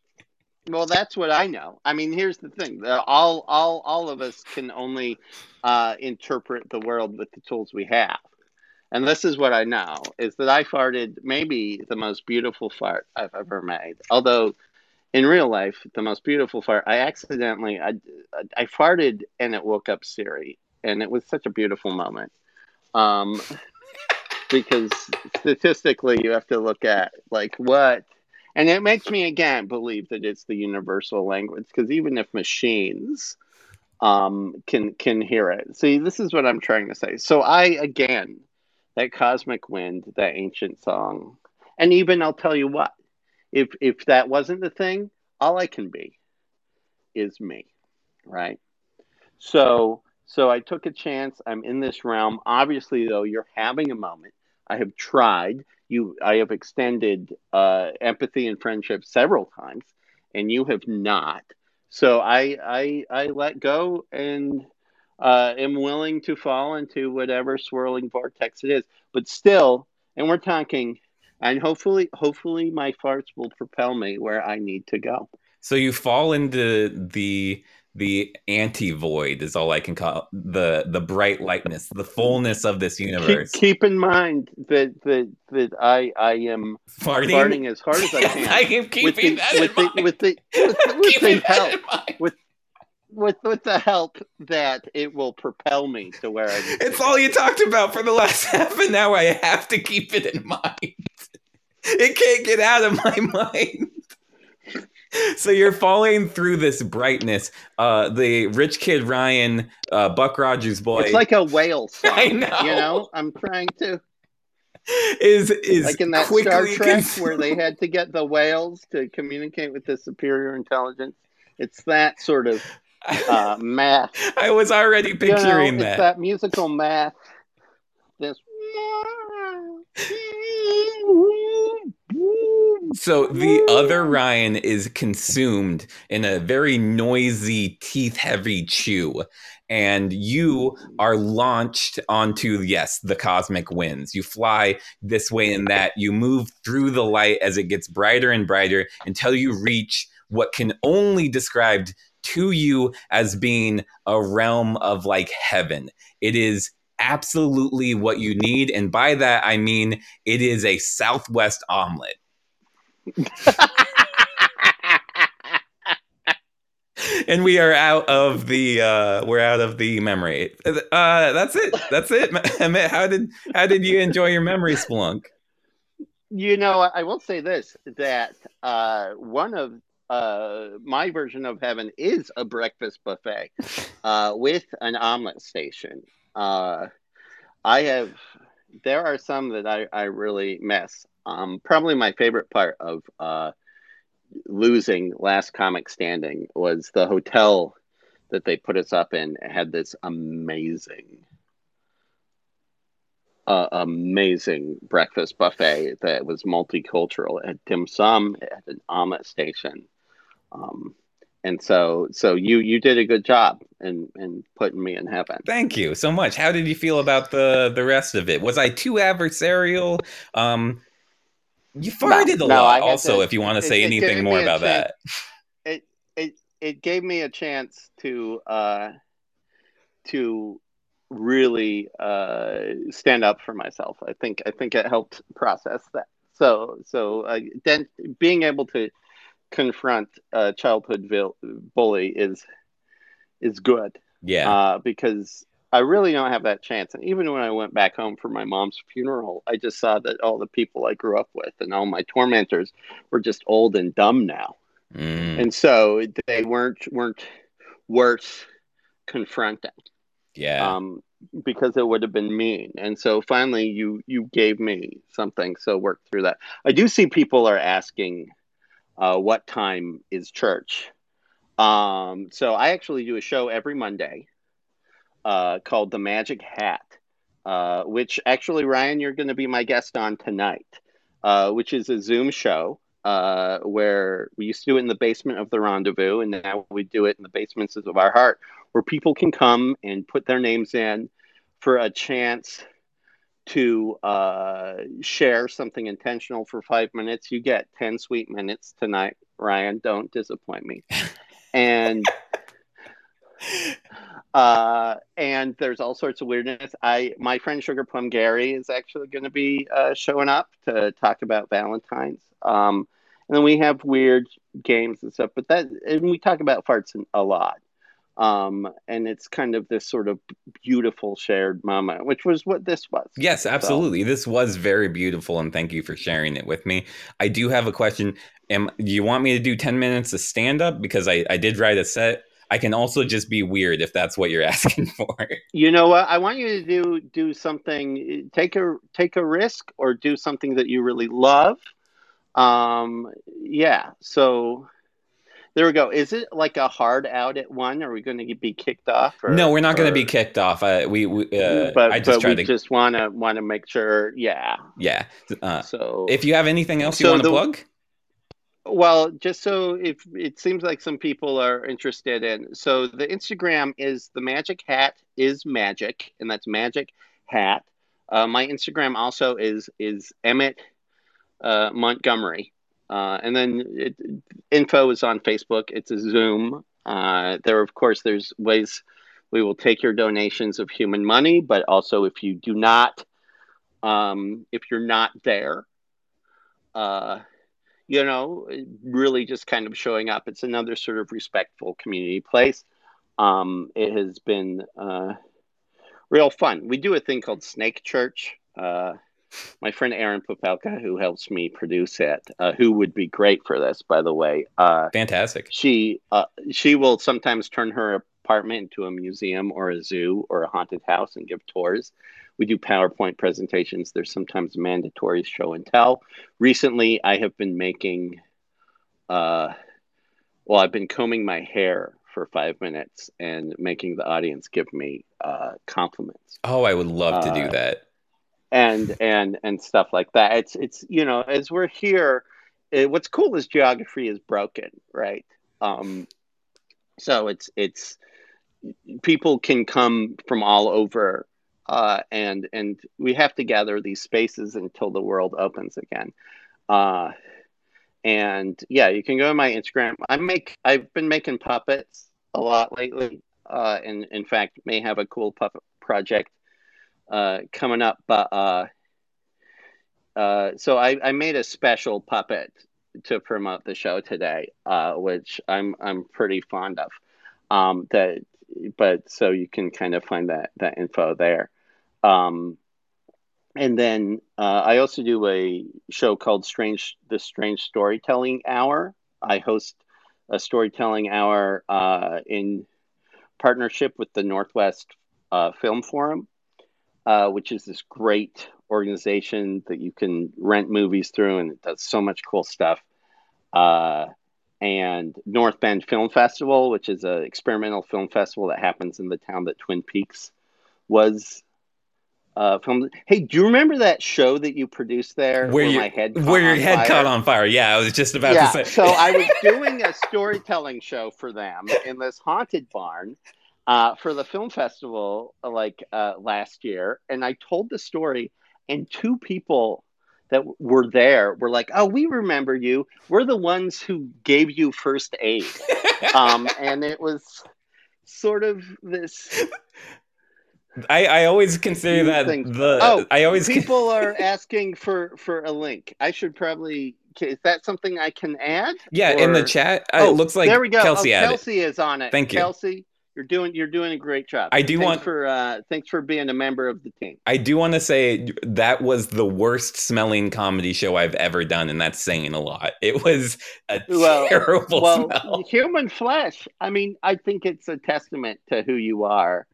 Well, that's what I know. I mean, here's the thing: all all all of us can only uh, interpret the world with the tools we have. And this is what I know: is that I farted maybe the most beautiful fart I've ever made. Although, in real life, the most beautiful fart I accidentally I I farted and it woke up Siri, and it was such a beautiful moment. Um, because statistically you have to look at like what and it makes me again believe that it's the universal language because even if machines um, can can hear it. See this is what i'm trying to say. So i again that cosmic wind that ancient song and even i'll tell you what if if that wasn't the thing all i can be is me right? So so i took a chance. I'm in this realm. Obviously though you're having a moment I have tried. You, I have extended uh, empathy and friendship several times, and you have not. So I, I, I let go and uh, am willing to fall into whatever swirling vortex it is. But still, and we're talking, and hopefully, hopefully, my farts will propel me where I need to go. So you fall into the the anti-void is all I can call the the bright lightness, the fullness of this universe. Keep, keep in mind that that that I I am farting, farting as hard as I can. I am keeping with the, that with in the, mind. with the with the, with the help with with with the help that it will propel me to where I need to It's all you talked about for the last half an hour. I have to keep it in mind. It can't get out of my mind. So you're falling through this brightness. Uh, the rich kid Ryan, uh, Buck Rogers boy, It's like a whale song. I know. You know, I'm trying to is is like in that Star Trek where they had to get the whales to communicate with the superior intelligence. It's that sort of uh, math. I was already You know, it's that. that musical math. This. So the other Ryan is consumed in a very noisy, teeth heavy chew. And you are launched onto, yes, the cosmic winds. You fly this way and that. You move through the light as it gets brighter and brighter until you reach what can only described to you as being a realm of like heaven. It is absolutely what you need. And by that, I mean it is a Southwest omelet. And we are out of the uh we're out of the memory uh that's it that's it Emmett, how did how did you enjoy your memory spelunk You know, I will say this that uh, one of uh, my version of heaven is a breakfast buffet uh, with an omelet station. Uh, I have, there are some that I, I really miss. Um, probably my favorite part of uh, losing Last Comic Standing was the hotel that they put us up in. Had this amazing uh, amazing breakfast buffet that was multicultural. Had dim sum, had an omelet station, um, and so so you you did a good job in in putting me in heaven. thank you so much. How did you feel about the the rest of it? Was i too adversarial? Um you farted a no, I lot had also to- if you want to say it anything gave more about chance. that It it it gave me a chance to uh, to really uh, stand up for myself. I think I think it helped process that. So so uh, then being able to confront a childhood vil- bully is is good yeah uh, because I really don't have that chance. And even when I went back home for my mom's funeral, I just saw that all the people I grew up with and all my tormentors were just old and dumb now, Mm, and so they weren't weren't worth confronting yeah um, because it would have been mean. And so finally, you you gave me something. So work through that. I do see people are asking, uh, what time is church? Um, so I actually do a show every Monday, uh, called the Magic Hat, uh, which actually Ryan, you're going to be my guest on tonight, uh, which is a Zoom show. Uh, where we used to do it in the basement of the rendezvous, and now we do it in the basements of our heart, where people can come and put their names in for a chance to uh, share something intentional for five minutes. You get 10 sweet minutes tonight, Ryan. Don't disappoint me. And uh, and there's all sorts of weirdness. I my friend Sugar Plum Gary is actually going to be uh, showing up to talk about Valentine's. Um, and then we have weird games and stuff, but that and we talk about farts a lot. Um, and it's kind of this sort of beautiful shared moment, which was what this was. Yes, absolutely. This was very beautiful, and thank you for sharing it with me. I do have a question. Am do you want me to do ten minutes of stand up because I I did write a set. I can also just be weird if that's what you're asking for. You know what? I want you to do do something. Take a take a risk or do something that you really love. Um, yeah. So there we go. Is it like a hard out at one? Are we going to be kicked off? Or, no, we're not going to be kicked off. I, we, we uh, but I just but we to. just want to want to make sure. Yeah. yeah. Uh, So if you have anything else you So want to plug, Well, just so if it seems like some people are interested in, so the Instagram is the Magic Hat is magic, and that's Magic Hat. Uh, my Instagram also is is Emmett uh, Montgomery, uh, and then it, info is on Facebook. It's a Zoom Uh, there, of course, there's ways we will take your donations of human money, but also if you do not, um, if you're not there, uh, you know, really just kind of showing up. It's another sort of respectful community place. Um, it has been uh, real fun. We do a thing called Snake Church. Uh, my friend Aaron Popelka, who helps me produce it, uh, who would be great for this, by the way. Uh, Fantastic. She uh, she will sometimes turn her apartment into a museum or a zoo or a haunted house and give tours. We do PowerPoint presentations. There's sometimes mandatory show and tell. Recently, I have been making, uh, well, I've been combing my hair for five minutes and making the audience give me uh, compliments. Oh, I would love to do Uh, that. and and and stuff like that. It's it's you know as we're here, it, what's cool is geography is broken, right? Um, so it's it's people can come from all over, uh, and and we have to gather these spaces until the world opens again. Uh, and yeah, you can go to my Instagram. I make I've been making puppets a lot lately, uh, and in fact may have a cool puppet project uh, coming up. But uh, uh, so I, I made a special puppet to promote the show today, uh, which I'm I'm pretty fond of. Um, that, but so you can kind of find that that info there. Um, and then uh, I also do a show called Strange the Strange Storytelling Hour. I host a storytelling hour uh, in partnership with the Northwest uh, Film Forum, uh, which is this great organization that you can rent movies through, and it does so much cool stuff. Uh, and North Bend Film Festival, which is an experimental film festival that happens in the town that Twin Peaks was uh, filmed. Hey, do you remember that show that you produced there Where, you, my head caught where your on head fire? caught on fire. Yeah, I was just about yeah, to say. so I was doing a storytelling show for them in this haunted barn uh, for the film festival uh, like uh, last year, and I told the story, and two people that were there were like, "Oh, we remember you. We're the ones who gave you first aid," um, and it was sort of this I, I always consider that think- the Oh, I always people are asking for for a link. I should probably is that something I can add? yeah in the chat uh, Oh, it looks like there we go. Kelsey oh, added. Kelsey is on it. Thank you. Kelsey. You're doing you're doing a great job. I do thanks want- for uh, thanks for being a member of the team. I do want to say that was the worst smelling comedy show I've ever done, and that's saying a lot. It was a Well- terrible well, smell. human flesh. I mean, I think it's a testament to who you are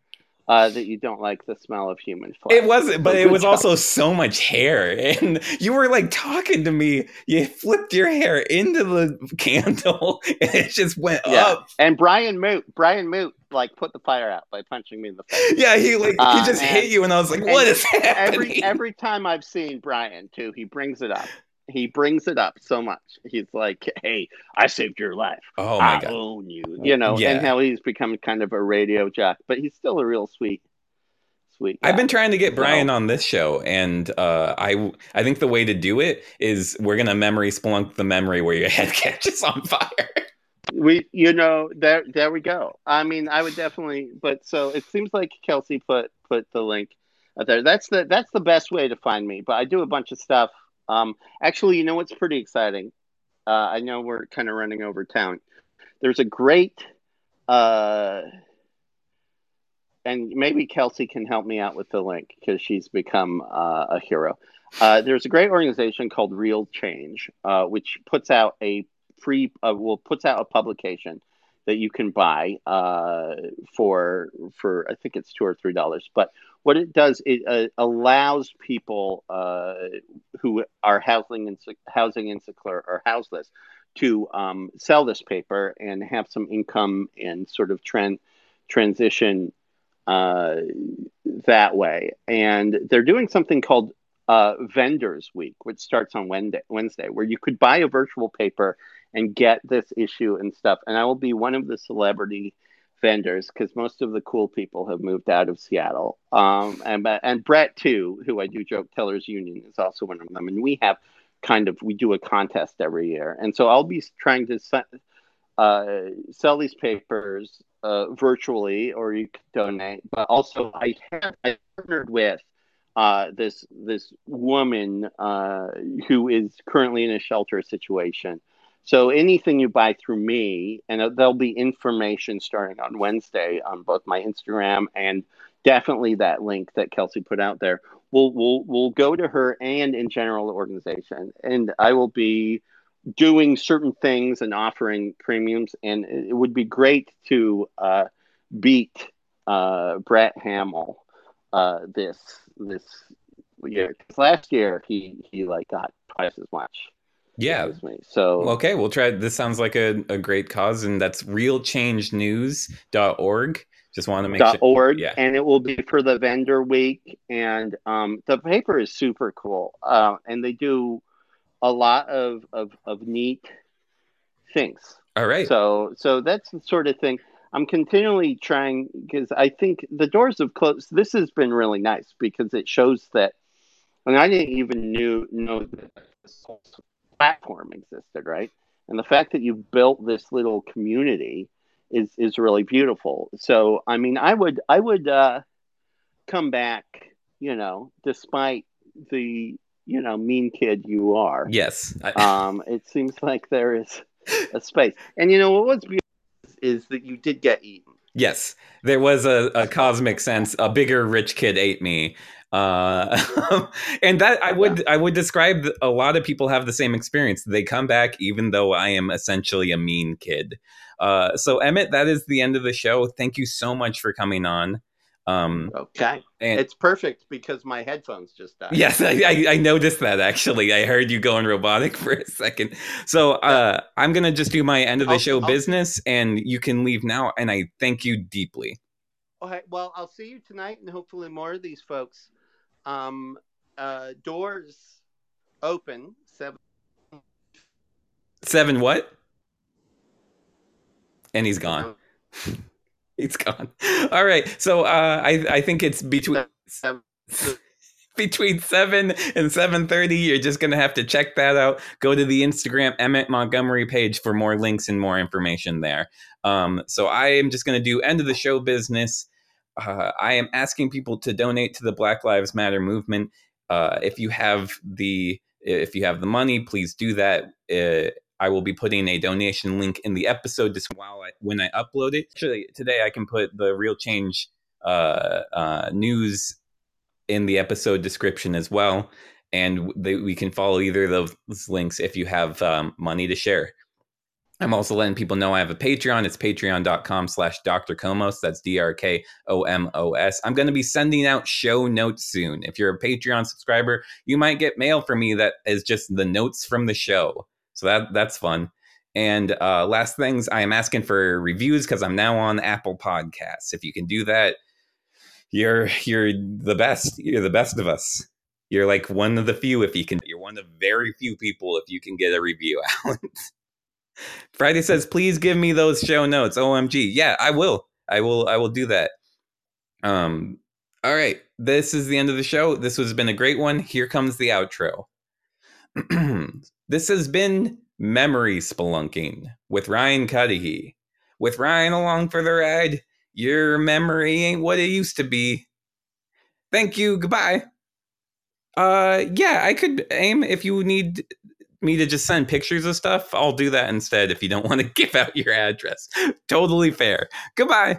uh, that you don't like the smell of human flesh. It wasn't, but So it was job. also so much hair, and you were like talking to me. You flipped your hair into the candle, and it just went Yeah. up. And Brian Moote, Brian Moote, like put the fire out by punching me in the face. Yeah, he like Uh, he just and- hit you, and I was like, "What and happening?" every every time I've seen Brian too, he brings it up. He brings it up so much. He's like, "Hey, I saved your life. oh my I god! own you." You know, Yeah. and how he's become kind of a radio jock, but he's still a real sweet, sweet. Guy. I've been trying to get So- Brian on this show, and uh, I I think the way to do it is we're gonna memory spelunk the memory where your head catches on fire. we, you know, there there we go. I mean, I would definitely, but so it seems like Kelsey put put the link there. That's the that's the best way to find me. But I do a bunch of stuff. Um, actually, you know what's pretty exciting? Uh, I know we're kind of running over town. There's a great, uh, and maybe Kelsey can help me out with the link because she's become uh, a hero. Uh, there's a great organization called Real Change, uh, which puts out a free, uh, well, puts out a publication that you can buy uh, for for I think it's two or three dollars. But what it does, it uh, allows people uh, who are housing inse- housing insecure or houseless to um, sell this paper and have some income and sort of trend transition uh, that way. And they're doing something called uh, Vendors Week, which starts on Wednesday, Wednesday, where you could buy a virtual paper and get this issue and stuff. And I will be one of the celebrity vendors because most of the cool people have moved out of Seattle. Um, and and Brett too, who I do joke tellers union, is also one of them. And we have kind of we do a contest every year, and so I'll be trying to uh, sell these papers uh, virtually, or you can donate. But also, I have I partnered with uh, this this woman uh, who is currently in a shelter situation. So anything you buy through me, and there'll be information starting on Wednesday on both my Instagram and definitely that link that Kelsey put out there. We'll we'll we'll go to her and in general the organization, and I will be doing certain things and offering premiums. And it would be great to uh, beat uh, Brett Hamil uh, this this year. Cause last year he he like got twice as much. Yeah. Me. So okay, we'll try. This sounds like a, a great cause, and that's realchangenews.org. Just want to make sure. org, yeah. and it will be for the vendor week. And um, the paper is super cool, uh, and they do a lot of, of of neat things. All right. So so that's the sort of thing. I'm continually trying because I think the doors have closed. This has been really nice because it shows that, I mean, I didn't even knew know that platform existed, right? And the fact that you've built this little community is is really beautiful. So, I mean, I would I would uh, come back, you know, despite the you know mean kid you are. Yes. I... um, it seems like there is a space, and you know what was beautiful is that you did get eaten. Yes, there was a, a cosmic sense. A bigger rich kid ate me, uh, and that I would. I would describe. A lot of people have the same experience. They come back even though I am essentially a mean kid. Uh, so Emmett, that is the end of the show. Thank you so much for coming on. Um, okay, and it's perfect because my headphones just died. Yes, I, I, I, noticed that actually. I heard you going robotic for a second. So uh, I'm gonna just do my end of the I'll, show I'll, business, and you can leave now. And I thank you deeply. Okay, well, I'll see you tonight, and hopefully more of these folks. Um, uh, doors open seven. Seven what? And he's gone. It's gone. All right. So uh, I I think it's between between seven and seven thirty. You're just gonna have to check that out. Go to the Instagram Emmett Montgomery page for more links and more information there. Um, so I am just gonna do end of the show business. Uh, I am asking people to donate to the Black Lives Matter movement. Uh, if you have the if you have the money, please do that. Uh, I will be putting a donation link in the episode just while I, when I upload it. Actually, today I can put the Real Change uh, uh, news in the episode description as well, and they, we can follow either of those links if you have um, money to share. I'm also letting people know I have a Patreon. It's patreon.com slash Dr. Komos. That's D-R-K-O-M-O-S. I'm going to be sending out show notes soon. If you're a Patreon subscriber, you might get mail from me that is just the notes from the show. So that that's fun. And uh, last things, I am asking for reviews because I'm now on Apple Podcasts. If you can do that, you're you're the best. You're the best of us. You're like one of the few if you can. You're one of very few people if you can get a review out. Friday says, "Please give me those show notes." OMG, yeah, I will. I will. I will do that. Um. All right. This is the end of the show. This has been a great one. Here comes the outro. This has been Memory Spelunking with Ryan Cudahy. With Ryan along for the ride, your memory ain't what it used to be. Thank you. Goodbye. Uh, yeah, I could aim if you need me to just send pictures of stuff. I'll do that instead if you don't want to give out your address. totally fair. Goodbye.